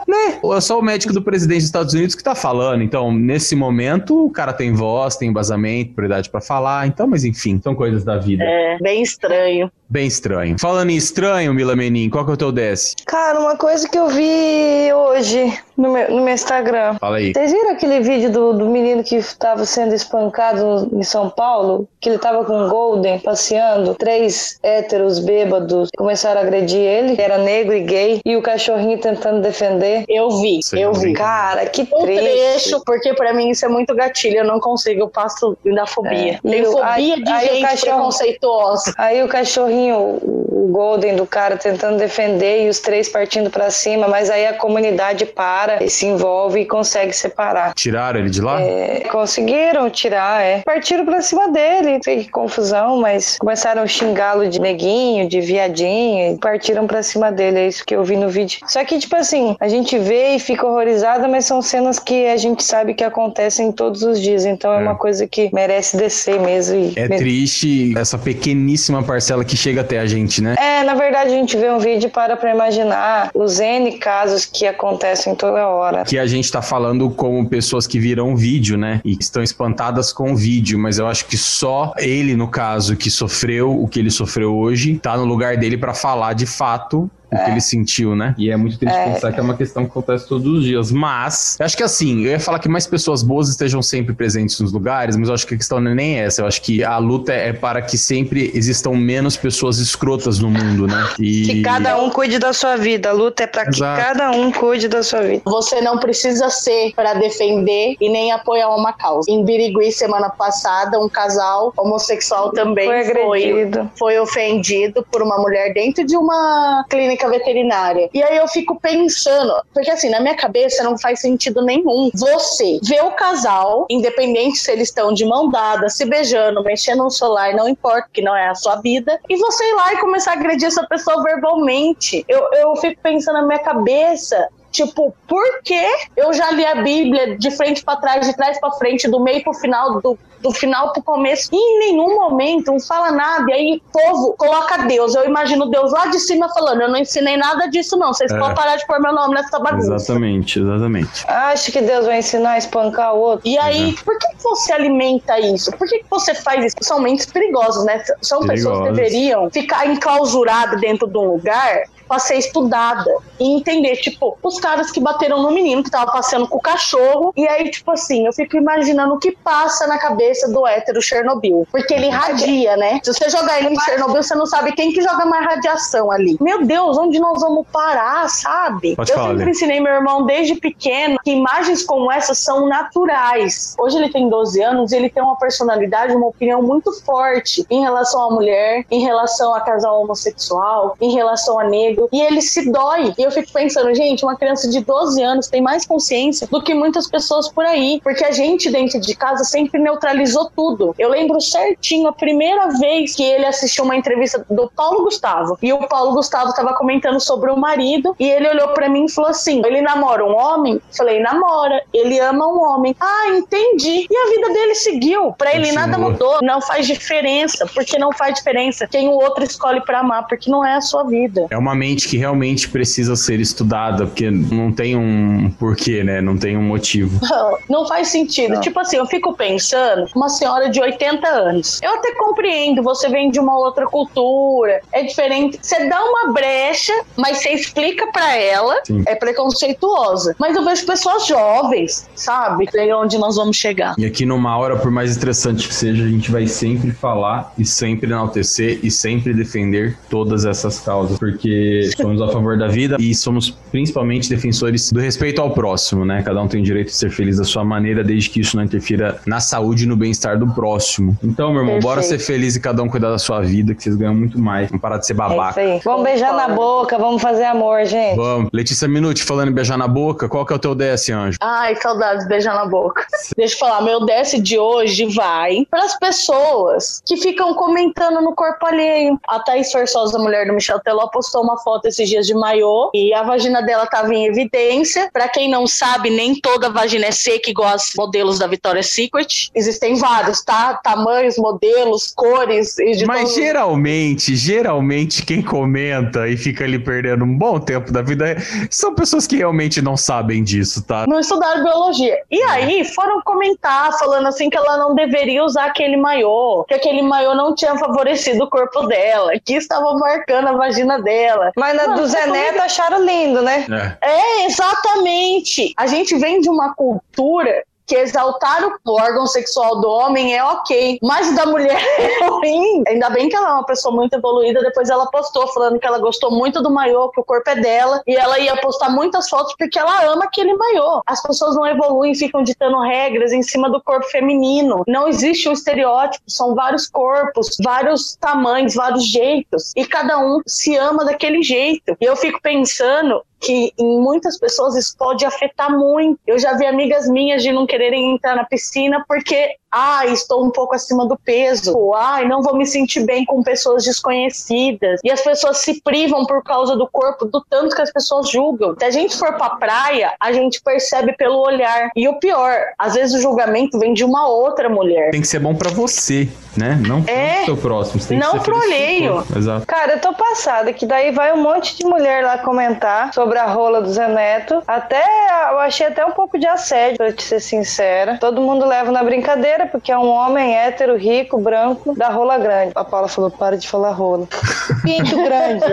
né? É só o médico do presidente dos Estados Unidos que tá falando. Então, nesse momento, o cara tem voz, tem embasamento, prioridade pra falar. Então, mas enfim, são coisas da vida. É, bem estranho. Bem estranho. Falando em estranho, Mila Menin, qual que é o teu desce? Cara, uma coisa que eu vi hoje no meu, no meu Instagram. Fala aí. Vocês viram aquele vídeo do, do menino que estava sendo espancado em São Paulo? Que ele tava com um Golden passeando. Três héteros bêbados começaram a agredir ele. que Era negro e gay. E o cachorrinho tentando defender. Eu vi, Sei, eu vi. Cara, que Um triste. trecho, porque pra mim isso é muito gatilho, eu não consigo, eu passo da fobia. É. E Tem o- fobia aí- de aí o gente cachorro- preconceituosa. Aí o cachorrinho, o Golden do cara tentando defender e os três partindo pra cima, mas aí a comunidade para, e se envolve e consegue separar. Tiraram ele de lá? É, conseguiram tirar, é. Partiram pra cima dele, que confusão, mas começaram a xingá-lo de neguinho, de viadinho, e partiram pra cima dele, é isso que eu vi no vídeo. Só que, tipo assim, a gente vê e fica horrorizada, mas são cenas que a gente sabe que acontecem todos os dias, então é, É. uma coisa que merece descer mesmo. E É triste essa pequeníssima parcela que chega até a gente, né? É, na verdade a gente vê um vídeo e para pra imaginar os N casos que acontecem toda hora. Que a gente tá falando como pessoas que viram vídeo, né? E estão espantadas com o vídeo, mas eu acho que só ele, no caso, que sofreu o que ele sofreu hoje, tá no lugar dele pra falar de fato o que ele sentiu, né? E é muito triste pensar que é uma questão que acontece todos os dias. Mas, eu acho que assim, eu ia falar que mais pessoas boas estejam sempre presentes nos lugares, mas eu acho que a questão não é nem essa. Eu acho que a luta é para que sempre existam menos pessoas escrotas no mundo, né? E... Que cada um cuide da sua vida. A luta é pra que cada um cuide da sua vida. Você não precisa ser pra defender e nem apoiar uma causa. Em Birigui, semana passada, um casal homossexual também Foi foi, agredido. foi ofendido por uma mulher dentro de uma clínica veterinária. E aí eu fico pensando, porque assim, na minha cabeça não faz sentido nenhum. Você vê o casal, independente se eles estão de mão dada, se beijando, mexendo no celular, não importa, que não é a sua vida, e você ir lá e começar a agredir essa pessoa verbalmente. Eu, eu fico pensando na minha cabeça. Tipo, por que eu já li a Bíblia de frente pra trás, de trás pra frente, do meio pro final, do, do final pro começo, e em nenhum momento não fala nada. E aí o povo coloca Deus. Eu imagino Deus lá de cima falando: Eu não ensinei nada disso, não. Vocês É. podem parar de pôr meu nome nessa bagunça. Exatamente, exatamente. Acha que Deus vai ensinar a espancar o outro? E aí, por que você alimenta isso? Por que você faz isso? São mentes perigosas, né? São pessoas que Perigosas. deveriam ficar enclausuradas dentro de um lugar pra ser estudada e entender, tipo, os caras que bateram no menino que tava passeando com o cachorro. E aí, tipo assim, eu fico imaginando o que passa na cabeça do hétero Chernobyl. Porque ele radia, né? Se você jogar ele em Chernobyl, você não sabe quem que joga mais radiação ali. Meu Deus, onde nós vamos parar, sabe? Pode eu falar, sempre ensinei meu irmão desde pequeno que imagens como essa são naturais. Hoje ele tem 12 anos e ele tem uma personalidade, uma opinião muito forte em relação à mulher, em relação a casal homossexual, em relação a negro, marido e ele se dói. E eu fico pensando, gente, uma criança de 12 anos tem mais consciência do que muitas pessoas por aí, porque a gente dentro de casa sempre neutralizou tudo. Eu lembro certinho a primeira vez que ele assistiu uma entrevista do Paulo Gustavo e o Paulo Gustavo estava comentando sobre o marido e ele olhou para mim e falou assim: "Ele namora um homem?" Falei: "Namora. Ele ama um homem." Ah, entendi. E a vida dele seguiu. Para ele nada mudou. Não faz diferença, porque não faz diferença quem o outro escolhe para amar, porque não é a sua vida. É uma mente que realmente precisa ser estudada, porque não tem um porquê, né? Não tem um motivo. Não, não faz sentido. Não. Tipo assim, eu fico pensando, uma senhora de 80 anos. Eu até compreendo, você vem de uma outra cultura, é diferente. Você dá uma brecha, mas você explica pra ela, Sim. é preconceituosa. Mas eu vejo pessoas jovens, sabe? É onde nós vamos chegar. E aqui numa hora, por mais estressante que seja, a gente vai sempre falar e sempre enaltecer e sempre defender todas essas causas, porque somos a favor da vida e somos principalmente defensores do respeito ao próximo, né? Cada um tem o direito de ser feliz da sua maneira, desde que isso não interfira na saúde e no bem-estar do próximo. Então, meu irmão, bora ser Perfeito. feliz e cada um cuidar da sua vida, que vocês ganham muito mais. Vamos parar de ser É babaca. aí. Vamos beijar na boca, vamos fazer amor, gente. Vamos. Letícia Minuti, falando em beijar na boca, qual que é o teu DS, anjo? Ai, saudades, beijar na boca. Deixa eu falar, meu desce de hoje vai para as pessoas que ficam comentando no corpo alheio. A Thaís Forçosa, mulher do Michel Teló, postou uma foto esses dias de maiô e a vagina dela tava em evidência. Para quem não sabe, nem toda vagina é seca igual as modelos da Victoria's Secret. Existem vários, tá? Tamanhos, modelos, cores e de Mas todos- geralmente, geralmente, quem comenta e fica ali perdendo um bom tempo da vida é- são pessoas que realmente não sabem disso, tá? não estudaram biologia. E aí foram comentar, falando assim que ela não deveria usar aquele maiô, que aquele maiô não tinha favorecido o corpo dela, que estava marcando a vagina dela. Mas na Não, do Zé Neto acharam lindo, né? É. É, exatamente. A gente vem de uma cultura que exaltar o órgão sexual do homem é ok, mas da mulher é ruim. Ainda bem que ela é uma pessoa muito evoluída. Depois ela postou falando que ela gostou muito do maiô, que o corpo é dela, e ela ia postar muitas fotos porque ela ama aquele maiô. As pessoas não evoluem, ficam ditando regras em cima do corpo feminino. Não existe um estereótipo, são vários corpos, vários tamanhos, vários jeitos, e cada um se ama daquele jeito. E eu fico pensando que em muitas pessoas isso pode afetar muito. Eu já vi amigas minhas de não quererem entrar na piscina porque, ai, estou um pouco acima do peso, ou, ai, não vou me sentir bem com pessoas desconhecidas. E as pessoas se privam por causa do corpo, do tanto que as pessoas julgam. Se a gente for pra praia, a gente percebe pelo olhar. E o pior, às vezes o julgamento vem de uma outra mulher. Tem que ser bom pra você, né? Não É. pro seu próximo. Você tem que Não ser pro alheio. Exato. Cara, eu tô passada que daí vai um monte de mulher lá comentar sobre a rola do Zé Neto. Até eu achei até um pouco de assédio, pra te ser sincera. Todo mundo leva na brincadeira, porque é um homem hétero, rico, branco, da rola grande. A Paula falou: para de falar rola. Pinto grande.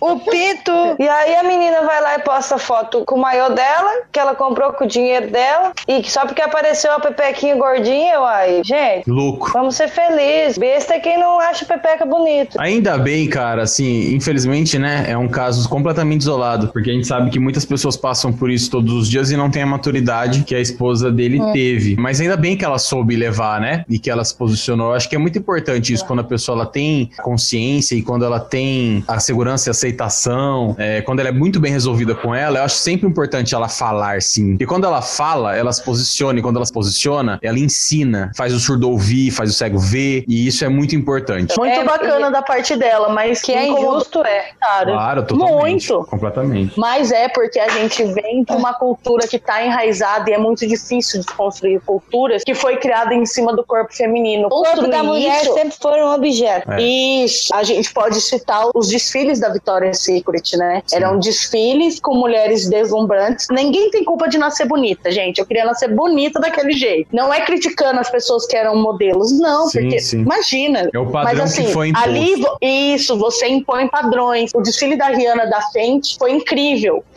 O pinto. E aí a menina vai lá e posta foto com o maiô dela, que ela comprou com o dinheiro dela. E só porque apareceu a pepequinha gordinha, uai. Gente, Louco. vamos ser felizes. Besta é quem não acha pepeca bonito. Ainda bem, cara, assim, infelizmente, né, é um caso completamente isolado, porque a gente sabe que muitas pessoas passam por isso todos os dias e não tem a maturidade que a esposa dele teve. Mas ainda bem que ela soube levar, né, e que ela se posicionou. Eu acho que é muito importante isso quando a pessoa ela tem consciência e quando ela tem a segurança e aceitação, é, quando ela é muito bem resolvida com ela, eu acho sempre importante ela falar, sim. E quando ela fala, ela se posiciona, e quando ela se posiciona, ela ensina, faz o surdo ouvir, faz o cego ver, e isso é muito importante. Muito É, bacana da parte dela, mas Que é injusto, é. cara. Claro, totalmente. Muito. Completamente. Mas é porque a gente vem de uma cultura que está enraizada e é muito difícil de construir culturas que foi criada em cima do corpo feminino. O corpo da mulher isso- sempre foi um objeto. É. Isso, a gente pode citar os desfiles da Victoria's Secret, né? Sim. Eram desfiles com mulheres deslumbrantes. Ninguém tem culpa de nascer bonita, gente. Eu queria nascer bonita daquele jeito. Não é criticando as pessoas que eram modelos, não, Sim, porque sim. imagina. É o padrão Mas assim, que foi imposto. ali isso, você impõe padrões. O desfile da Rihanna da Fenty foi incrível.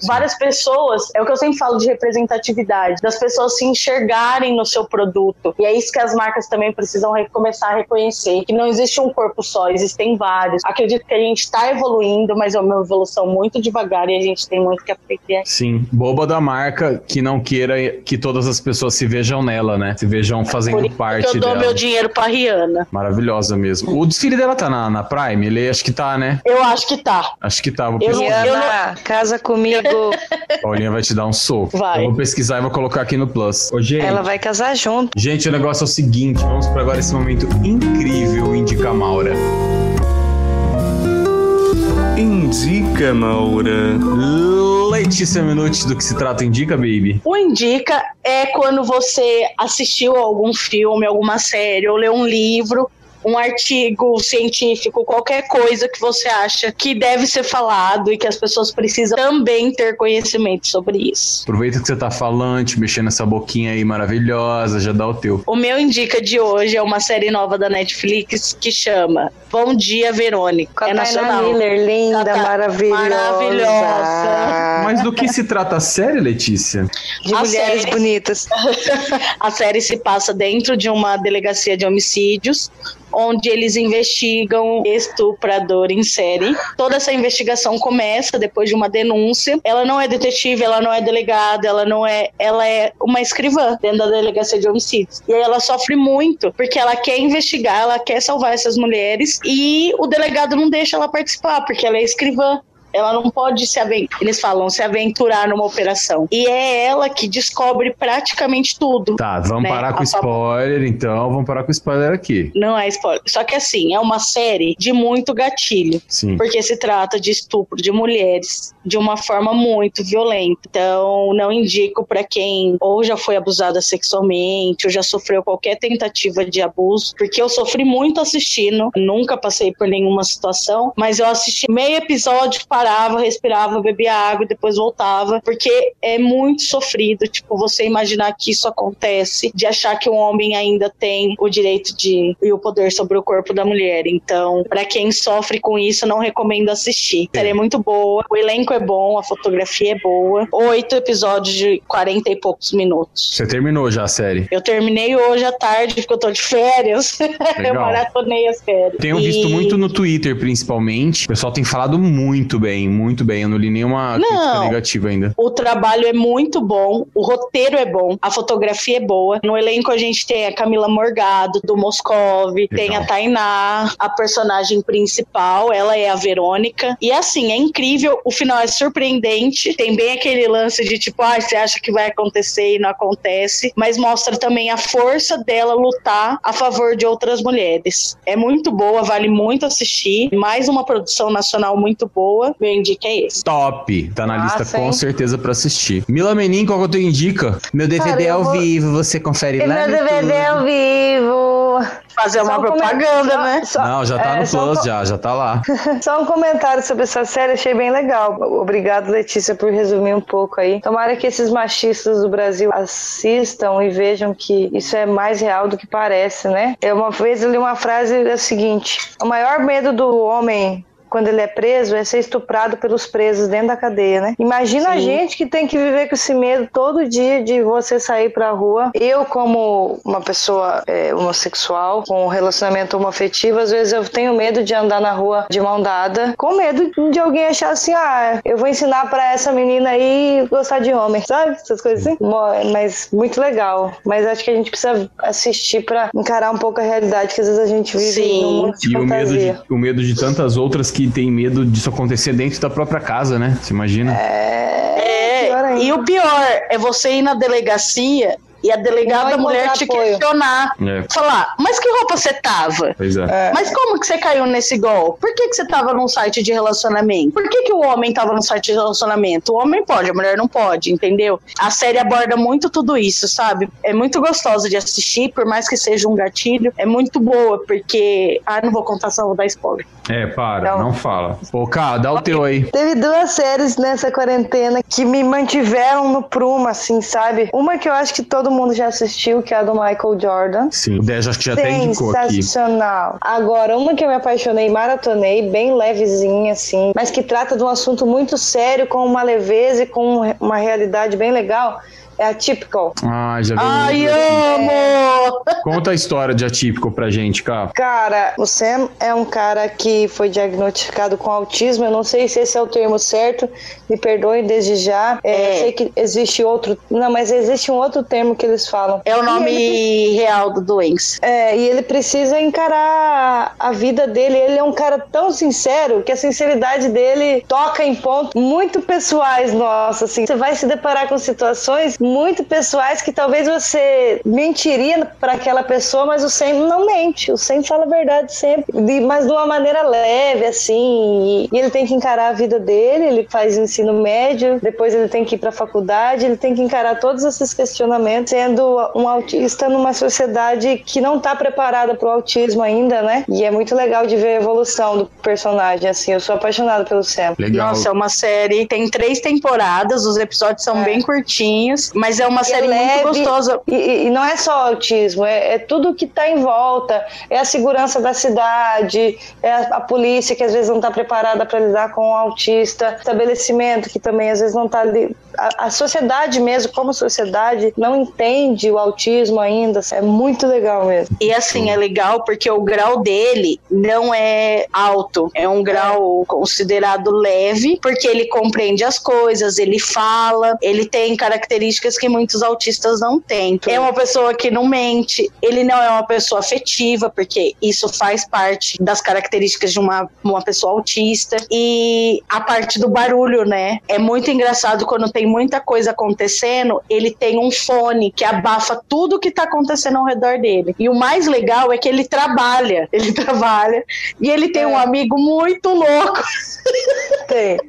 Várias pessoas, é o que eu sempre falo de representatividade, das pessoas se enxergarem no seu produto. E é isso que as marcas também precisam re- começar a reconhecer, que não existe um corpo só, existem vários. Acredito que a gente tá evoluindo, mas é uma evolução muito devagar e a gente tem muito que aprender. Sim, boba da marca que não queira que todas as pessoas se vejam nela, né? Se vejam fazendo Por isso parte que eu dou dela. meu dinheiro pra Rihanna. Maravilhosa mesmo. O desfile dela tá na, na Prime? Ele acho que tá, né? Eu acho que tá. Acho que tá. Vou Eu- pesquisar. Rihanna, casa comigo. Paulinha vai te dar um soco. Vai. Eu vou pesquisar e vou colocar aqui no Plus. Ô, gente. Ela vai casar junto. Gente, o negócio é o seguinte, vamos para agora esse momento incrível Indica Maura. Indica, Maura. Letícia Minuti, do que se trata Indica, baby? O indica é quando você assistiu a algum filme, alguma série, ou leu um livro, um artigo científico, qualquer coisa que você acha que deve ser falado e que as pessoas precisam também ter conhecimento sobre isso. Aproveita que você tá falante, mexendo essa boquinha aí maravilhosa, já dá o teu. O meu indica de hoje é uma série nova da Netflix que chama Bom Dia Verônica. É nacional. Miller, linda, tá. maravilhosa. Maravilhosa. Mas do que se trata a série, Letícia? De A mulheres série- bonitas. A série se passa dentro de uma delegacia de homicídios, onde eles investigam estuprador em série. Toda essa investigação começa depois de uma denúncia. Ela não é detetive, ela não é delegada, ela não é, ela é uma escrivã dentro da delegacia de homicídios. E aí ela sofre muito porque ela quer investigar, ela quer salvar essas mulheres e o delegado não deixa ela participar porque ela é escrivã. Ela não pode se aventurar, eles falam, se aventurar numa operação. E é ela que descobre praticamente tudo. Tá, vamos Né, parar com a favor. spoiler, então. Vamos parar com spoiler aqui. Não é spoiler. Só que assim, é uma série de muito gatilho. Sim. Porque se trata de estupro de mulheres de uma forma muito violenta. Então, não indico pra quem ou já foi abusada sexualmente, ou já sofreu qualquer tentativa de abuso. Porque eu sofri muito assistindo, nunca passei por nenhuma situação, mas eu assisti meio episódio, parava, respirava, bebia água e depois voltava. Porque é muito sofrido, tipo, você imaginar que isso acontece, de achar que um homem ainda tem o direito de e o poder sobre o corpo da mulher. Então, pra quem sofre com isso, não recomendo assistir. A série é muito boa, o elenco é bom, a fotografia é boa. Oito episódios de 40 e poucos minutos. Você terminou já a série. Eu terminei hoje à tarde, porque eu tô de férias. eu maratonei as férias. Tenho E- visto muito no Twitter, principalmente. O pessoal tem falado muito bem, muito bem. Eu não li nenhuma Não. crítica negativa ainda. O trabalho é muito bom, o roteiro é bom, a fotografia é boa. No elenco a gente tem a Camila Morgado, do Moscov, tem a Tainá, a personagem principal, ela é a Verônica. E assim, é incrível, o final é surpreendente. Tem bem aquele lance de tipo, ah, você acha que vai acontecer e não acontece, mas mostra também a força dela lutar a favor de outras mulheres. É muito boa, vale muito assistir. Mais uma produção nacional muito boa. Meu indica é esse. Top. Tá na Massa, lista com hein? certeza pra assistir. Mila Menin, qual que eu te indica? Meu DVD Cara, é ao vou- vivo, você confere E lá. meu DVD YouTube. ao vivo. Fazer uma Só um comen- propaganda, só- né? só- Não, já tá é, no só um Plus, co- já, já tá lá. Só um comentário sobre essa série, achei bem legal. Obrigado, Letícia, por resumir um pouco aí. Tomara que esses machistas do Brasil assistam e vejam que isso é mais real do que parece, né? Eu uma vez eu li uma frase é a seguinte: o maior medo do homem quando ele é preso é ser estuprado pelos presos dentro da cadeia, né? Imagina a Sim. gente que tem que viver com esse medo todo dia de você sair pra rua. Eu, como uma pessoa é, homossexual, com um relacionamento homoafetivo, às vezes eu tenho medo de andar na rua de mão dada, com medo de alguém achar assim, ah, eu vou ensinar pra essa menina aí gostar de homem, sabe? Essas coisas assim. Mas muito legal. Mas acho que a gente precisa assistir pra encarar um pouco a realidade que às vezes a gente vive Sim. num mundo de E o medo, fantasia. de, o medo de tantas outras que tem medo disso acontecer dentro da própria casa, né? Você imagina? É, É, e o pior é você ir na delegacia e a delegada mulher te apoio. questionar. É, Falar, mas que roupa você tava? pois é. É. Mas como que você caiu nesse golpe? Por que, que você tava num site de relacionamento? Por que, que o homem tava num site de relacionamento? O homem pode, a mulher não pode, entendeu? A série aborda muito tudo isso, sabe? É muito gostosa de assistir, por mais que seja um gatilho. É muito boa, porque. Ah, não vou contar, só vou dar spoiler. É, para, Então- não fala. Ô, Cá, dá o teu aí. Teve duas séries nessa quarentena que me mantiveram no prumo, assim, sabe? Uma que eu acho que todo mundo já assistiu, que é a do Michael Jordan. Sim, o 10 acho que já até indicou aqui. Sensacional. Agora, uma que eu me apaixonei, maratonei, bem levezinha, assim, mas que trata de um assunto muito sério, com uma leveza e com uma realidade bem legal, É atípico. Ah, já vi. Ai, amo! Conta a história de Atípico pra gente, cá. Cara, o Sam é um cara que foi diagnosticado com autismo. Eu não sei se esse é o termo certo, me perdoem desde já. É, É. Eu sei que existe outro. Não, mas existe um outro termo que eles falam. É o nome ele- real do doença. É, e ele precisa encarar a vida dele. Ele é um cara tão sincero que a sinceridade dele toca em pontos muito pessoais, nossa, assim. Você vai se deparar com situações muito pessoais que talvez você mentiria para aquela pessoa, mas o Sam não mente. O Sam fala a verdade sempre, de- mas de uma maneira leve, assim. E, e ele tem que encarar a vida dele. Ele faz ensino médio, depois ele tem que ir para a faculdade. Ele tem que encarar todos esses questionamentos, sendo um autista numa sociedade que não está preparada para o autismo ainda, né? E é muito legal de ver a evolução do personagem, assim. Eu sou apaixonada pelo Sam. Legal. Nossa, é uma série. Tem três temporadas, os episódios são É. bem curtinhos, mas é uma é série leve, muito gostosa. E, e- e não é só autismo, é, é tudo que está em volta. É a segurança da cidade, é a, a polícia que às vezes não está preparada para lidar com o autista, estabelecimento que também às vezes não está. A, sociedade mesmo, como sociedade, não entende o autismo ainda. É muito legal mesmo. E assim, é legal porque o grau dele não é alto, é um grau considerado leve, porque ele compreende as coisas, ele fala, ele tem características que muitos autistas não têm. É uma pessoa que não mente, ele não é uma pessoa afetiva, porque isso faz parte das características de uma, uma pessoa autista. E a parte do barulho, né? É muito engraçado quando tem muita coisa acontecendo, ele tem um fone que abafa tudo que tá acontecendo ao redor dele. E o mais legal é que ele trabalha, ele trabalha e ele tem É. um amigo muito louco. Tem.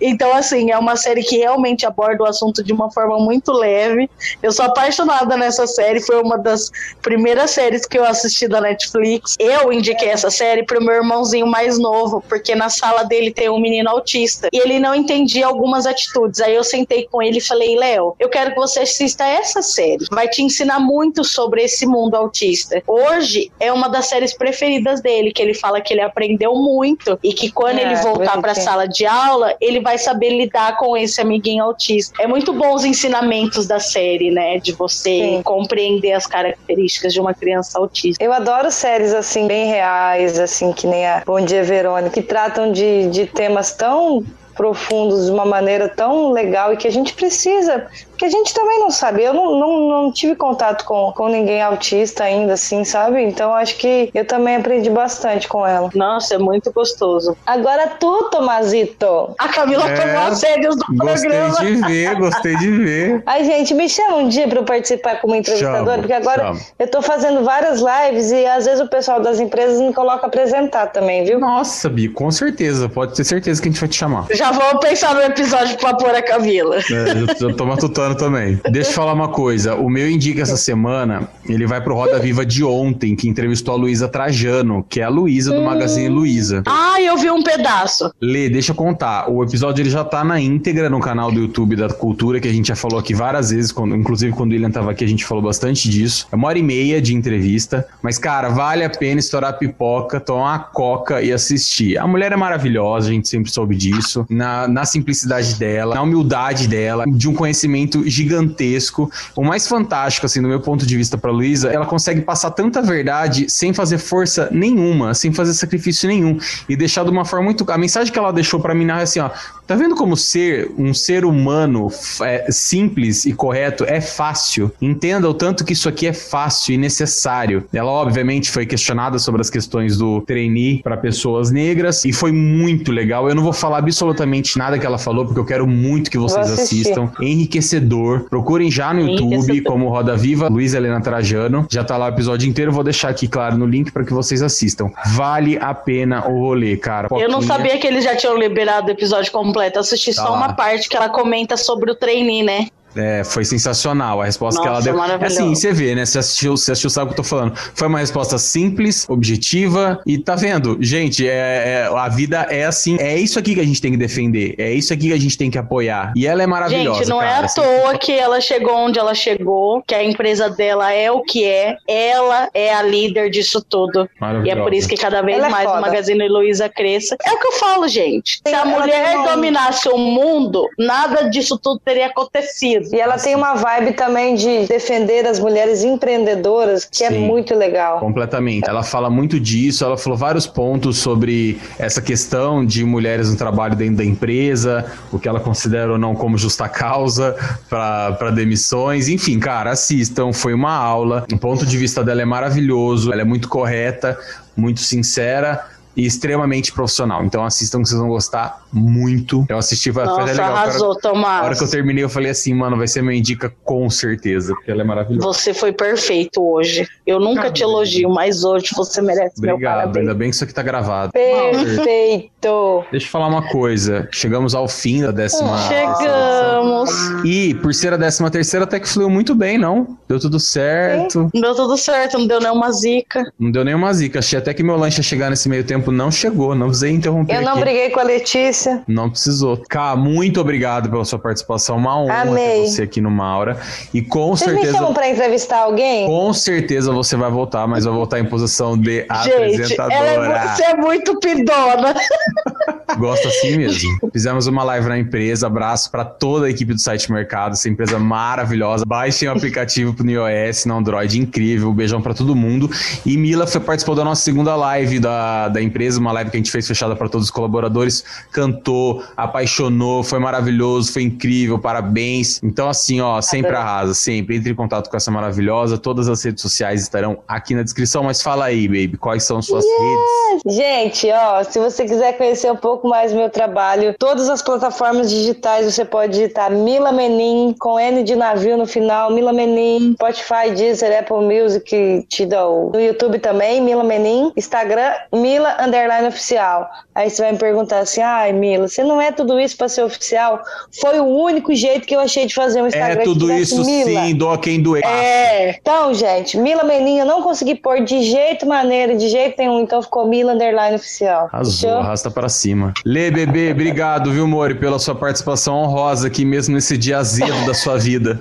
Então, assim, é uma série que realmente aborda o assunto de uma forma muito leve. Eu sou apaixonada nessa série, foi uma das primeiras séries que eu assisti da Netflix. Eu indiquei essa série pro meu irmãozinho mais novo, porque na sala dele tem um menino autista e ele não entendia algumas atitudes. Aí eu sentei com ele e falei: Léo, eu quero que você assista essa série. Vai te ensinar muito sobre esse mundo autista. Hoje é uma das séries preferidas dele, que ele fala que ele aprendeu muito e que quando É, ele voltar para a sala de aula, ele vai saber lidar com esse amiguinho autista. É muito bom os ensinamentos da série, né? De você Sim. compreender as características de uma criança autista. Eu adoro séries assim, bem reais, assim, que nem a Bom Dia Verônica, que tratam de, de temas tão profundos de uma maneira tão legal e que a gente precisa, porque a gente também não sabe. Eu não, não, não tive contato com, com ninguém autista ainda, assim, sabe? Então acho que eu também aprendi bastante com ela. Nossa, é muito gostoso. Agora tu, Tomazito. A Camila É, tomou as rédeas do Gostei programa. de ver, gostei de ver. Ai, gente, me chama um dia pra eu participar como entrevistadora, Chamo, porque agora chamo. eu tô fazendo várias lives e às vezes o pessoal das empresas me coloca a apresentar também, viu? Nossa, Bi, com certeza. Pode ter certeza que a gente vai te chamar. Já vou pensar no episódio pra pôr a Camila. É, eu tô matutando também. Deixa eu falar uma coisa. O meu indica essa semana, ele vai pro Roda Viva de ontem, que entrevistou a Luísa Trajano, que é a Luísa do Magazine Luísa. Ah, eu vi um pedaço. Lê, deixa eu contar. O episódio ele já tá na íntegra no canal do YouTube da Cultura, que a gente já falou aqui várias vezes, quando- inclusive quando o William tava aqui, a gente falou bastante disso. É uma hora e meia de entrevista, mas, cara, vale a pena estourar a pipoca, tomar uma coca e assistir. A mulher é maravilhosa, a gente sempre soube disso, na, na simplicidade dela, na humildade dela, de um conhecimento gigantesco. O mais fantástico, assim, do meu ponto de vista pra Luísa, ela consegue passar tanta verdade sem fazer força nenhuma, sem fazer sacrifício nenhum, e deixar de uma forma muito. A mensagem que ela deixou pra mim é assim, ó. Tá vendo como ser um ser humano é, simples e correto é fácil? Entenda o tanto que isso aqui é fácil e necessário. Ela, obviamente, foi questionada sobre as questões do trainee para pessoas negras e foi muito legal. Eu não vou falar absolutamente nada que ela falou, porque eu quero muito que vocês assistam. Enriquecedor. Procurem já no YouTube como Roda Viva, Luiz Helena Trajano. Já tá lá o episódio inteiro. Vou deixar aqui, claro, no link para que vocês assistam. Vale a pena o rolê, cara. Eu não Poquinha. sabia que eles já tinham liberado o episódio completo. Eu assisti Tá só lá. uma parte que ela comenta sobre o trainee, né? É, foi sensacional a resposta que ela Nossa, deu. maravilhoso. Assim, você vê, né? Você assistiu, você assistiu, sabe o que eu tô falando. Foi uma resposta simples, objetiva e tá vendo? Gente, é, é- a vida é assim. É isso aqui que a gente tem que defender. É isso aqui que a gente tem que apoiar. E ela é maravilhosa. Gente, não cara, é à assim. toa que ela chegou onde ela chegou, que a empresa dela é o que é. Ela é a líder disso tudo. E é por isso que cada vez Ela é mais o foda. Magazine Luiza cresça. É o que eu falo, gente. Se a Ela mulher dominasse o mundo, nada disso tudo teria acontecido. E ela tem uma vibe também de defender as mulheres empreendedoras, que é Sim. muito legal. Completamente. Ela fala muito disso, ela falou vários pontos sobre essa questão de mulheres no trabalho dentro da empresa, o que ela considera ou não como justa causa para demissões. Enfim, cara, assistam, foi uma aula. O ponto de vista dela é maravilhoso, ela é muito correta, muito sincera. E extremamente profissional. Então assistam que vocês vão gostar muito. Eu assisti, foi foi até Nossa, legal. arrasou, Na hora Tomás. que eu terminei, eu falei assim, mano, vai ser minha indica com certeza, porque ela é maravilhosa. Você foi perfeito hoje. Eu nunca te elogio, mas hoje você merece meu Obrigado, parabéns. ainda bem que isso aqui tá gravado. Perfeito. Deixa eu falar uma coisa. Chegamos ao fim da décima. Chegamos. E por ser a décima terceira, até que fluiu muito bem, não? Deu tudo certo. Deu tudo certo, não deu nenhuma zica. Não deu nenhuma zica. Achei até que meu lanche ia chegar nesse meio tempo. Não chegou. Não precisei interromper. Eu não aqui. briguei com a Letícia. Não precisou. Cá, muito obrigado pela sua participação. Uma honra Amei. ter você aqui no Maura. E com Vocês me certeza. chamam pra entrevistar alguém? Com certeza você vai voltar, mas vai voltar em posição de Gente, ela é, apresentadora. mu- você é muito pidona. Gosto assim mesmo. Fizemos uma live na empresa. Abraço para toda a equipe do site Mercado, essa empresa maravilhosa. Baixem o aplicativo pro iOS, no Android, incrível. Beijão para todo mundo. E Mila foi, participou da nossa segunda live da, da empresa, uma live que a gente fez fechada para todos os colaboradores. Cantou, apaixonou, foi maravilhoso, foi incrível, parabéns. Então, assim, ó, sempre arrasa, sempre. Entre em contato com essa maravilhosa. Todas as redes sociais estarão aqui na descrição. Mas fala aí, baby, quais são suas redes? Gente, ó, se você quiser conhecer um pouco mais meu trabalho, todas as plataformas digitais você pode digitar Mila Menin, com N de navio no final, Mila Menin, Spotify, Deezer, Apple Music, Tidal. No YouTube também, Mila Menin, Instagram, Mila Underline Oficial. Aí você vai me perguntar assim, ai Mila, você não é tudo isso pra ser oficial? Foi o único jeito que eu achei de fazer um Instagram É tudo isso Mila. sim, doa quem doer. É. Então, gente, Mila Menin eu não consegui pôr de jeito maneira, de jeito nenhum, então ficou Mila Underline Oficial. Fechou? arrasta pra cima. Lê, bebê, obrigado, viu, Mori, pela sua participação honrosa aqui mesmo nesse dia azedo da sua vida.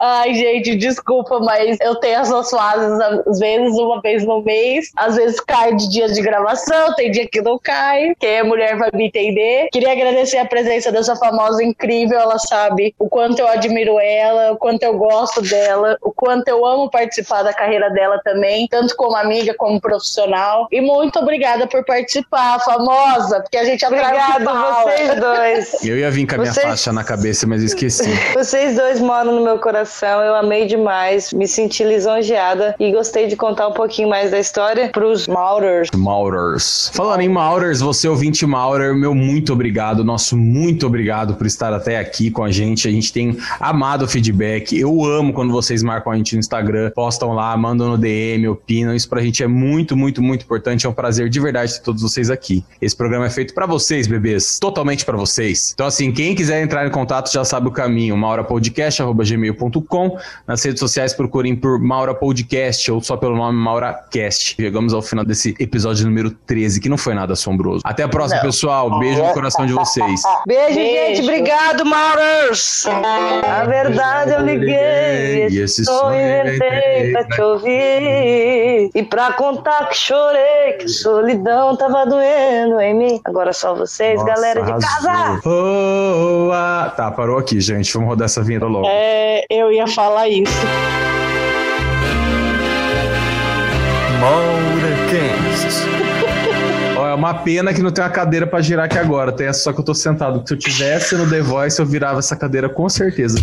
Ai, gente, desculpa, mas eu tenho essas fases, às vezes uma vez no mês, às vezes cai de dias de gravação, tem dia que não cai, quem é mulher vai me entender. Queria agradecer a presença dessa famosa incrível, ela sabe o quanto eu admiro ela, o quanto eu gosto dela, o quanto eu amo participar da carreira dela também, tanto como amiga como profissional. E muito obrigada por participar, famosa, porque a gente que Obrigado, vocês dois. Eu ia vir com a minha Vocês- faixa na cabeça, mas esqueci. Vocês dois moram no meu coração, eu amei demais, me senti lisonjeada e gostei de contar um pouquinho mais da história pros Maurers. Maurers. Falando em Maurers, você ouvinte Maurer, meu muito obrigado, nosso muito obrigado por estar até aqui com a gente. A gente tem amado o feedback. Eu amo quando vocês marcam a gente no Instagram, postam lá, mandam no DM, opinam. Isso pra gente é muito, muito, muito importante. É um prazer de verdade ter todos vocês aqui. Esse programa é feito pra vocês, bebês. Totalmente pra vocês. Então, assim, quem quiser entrar em contato já sabe o caminho. maurapodcast.gmail.com Nas redes sociais procurem por Maura Podcast ou só pelo nome MauraCast. Chegamos ao final desse episódio número 13, que não foi nada assombroso. Até a próxima, pessoal. Beijo no coração de vocês. Beijo, Beijo. gente, obrigado, Maurers! A verdade eu liguei, E esse sonho inventei pra te ouvir. E pra contar que chorei, que solidão tava doendo em mim. Agora só vocês, Nossa, galera de casa! Oh, ah. Tá, parou aqui, gente. Vamos rodar essa vinheta logo. É, eu ia falar isso. MauraCast. Ó, é uma pena que não tem uma cadeira pra girar aqui agora. Tem essa só que eu tô sentado. Se eu tivesse no The Voice, eu virava essa cadeira com certeza.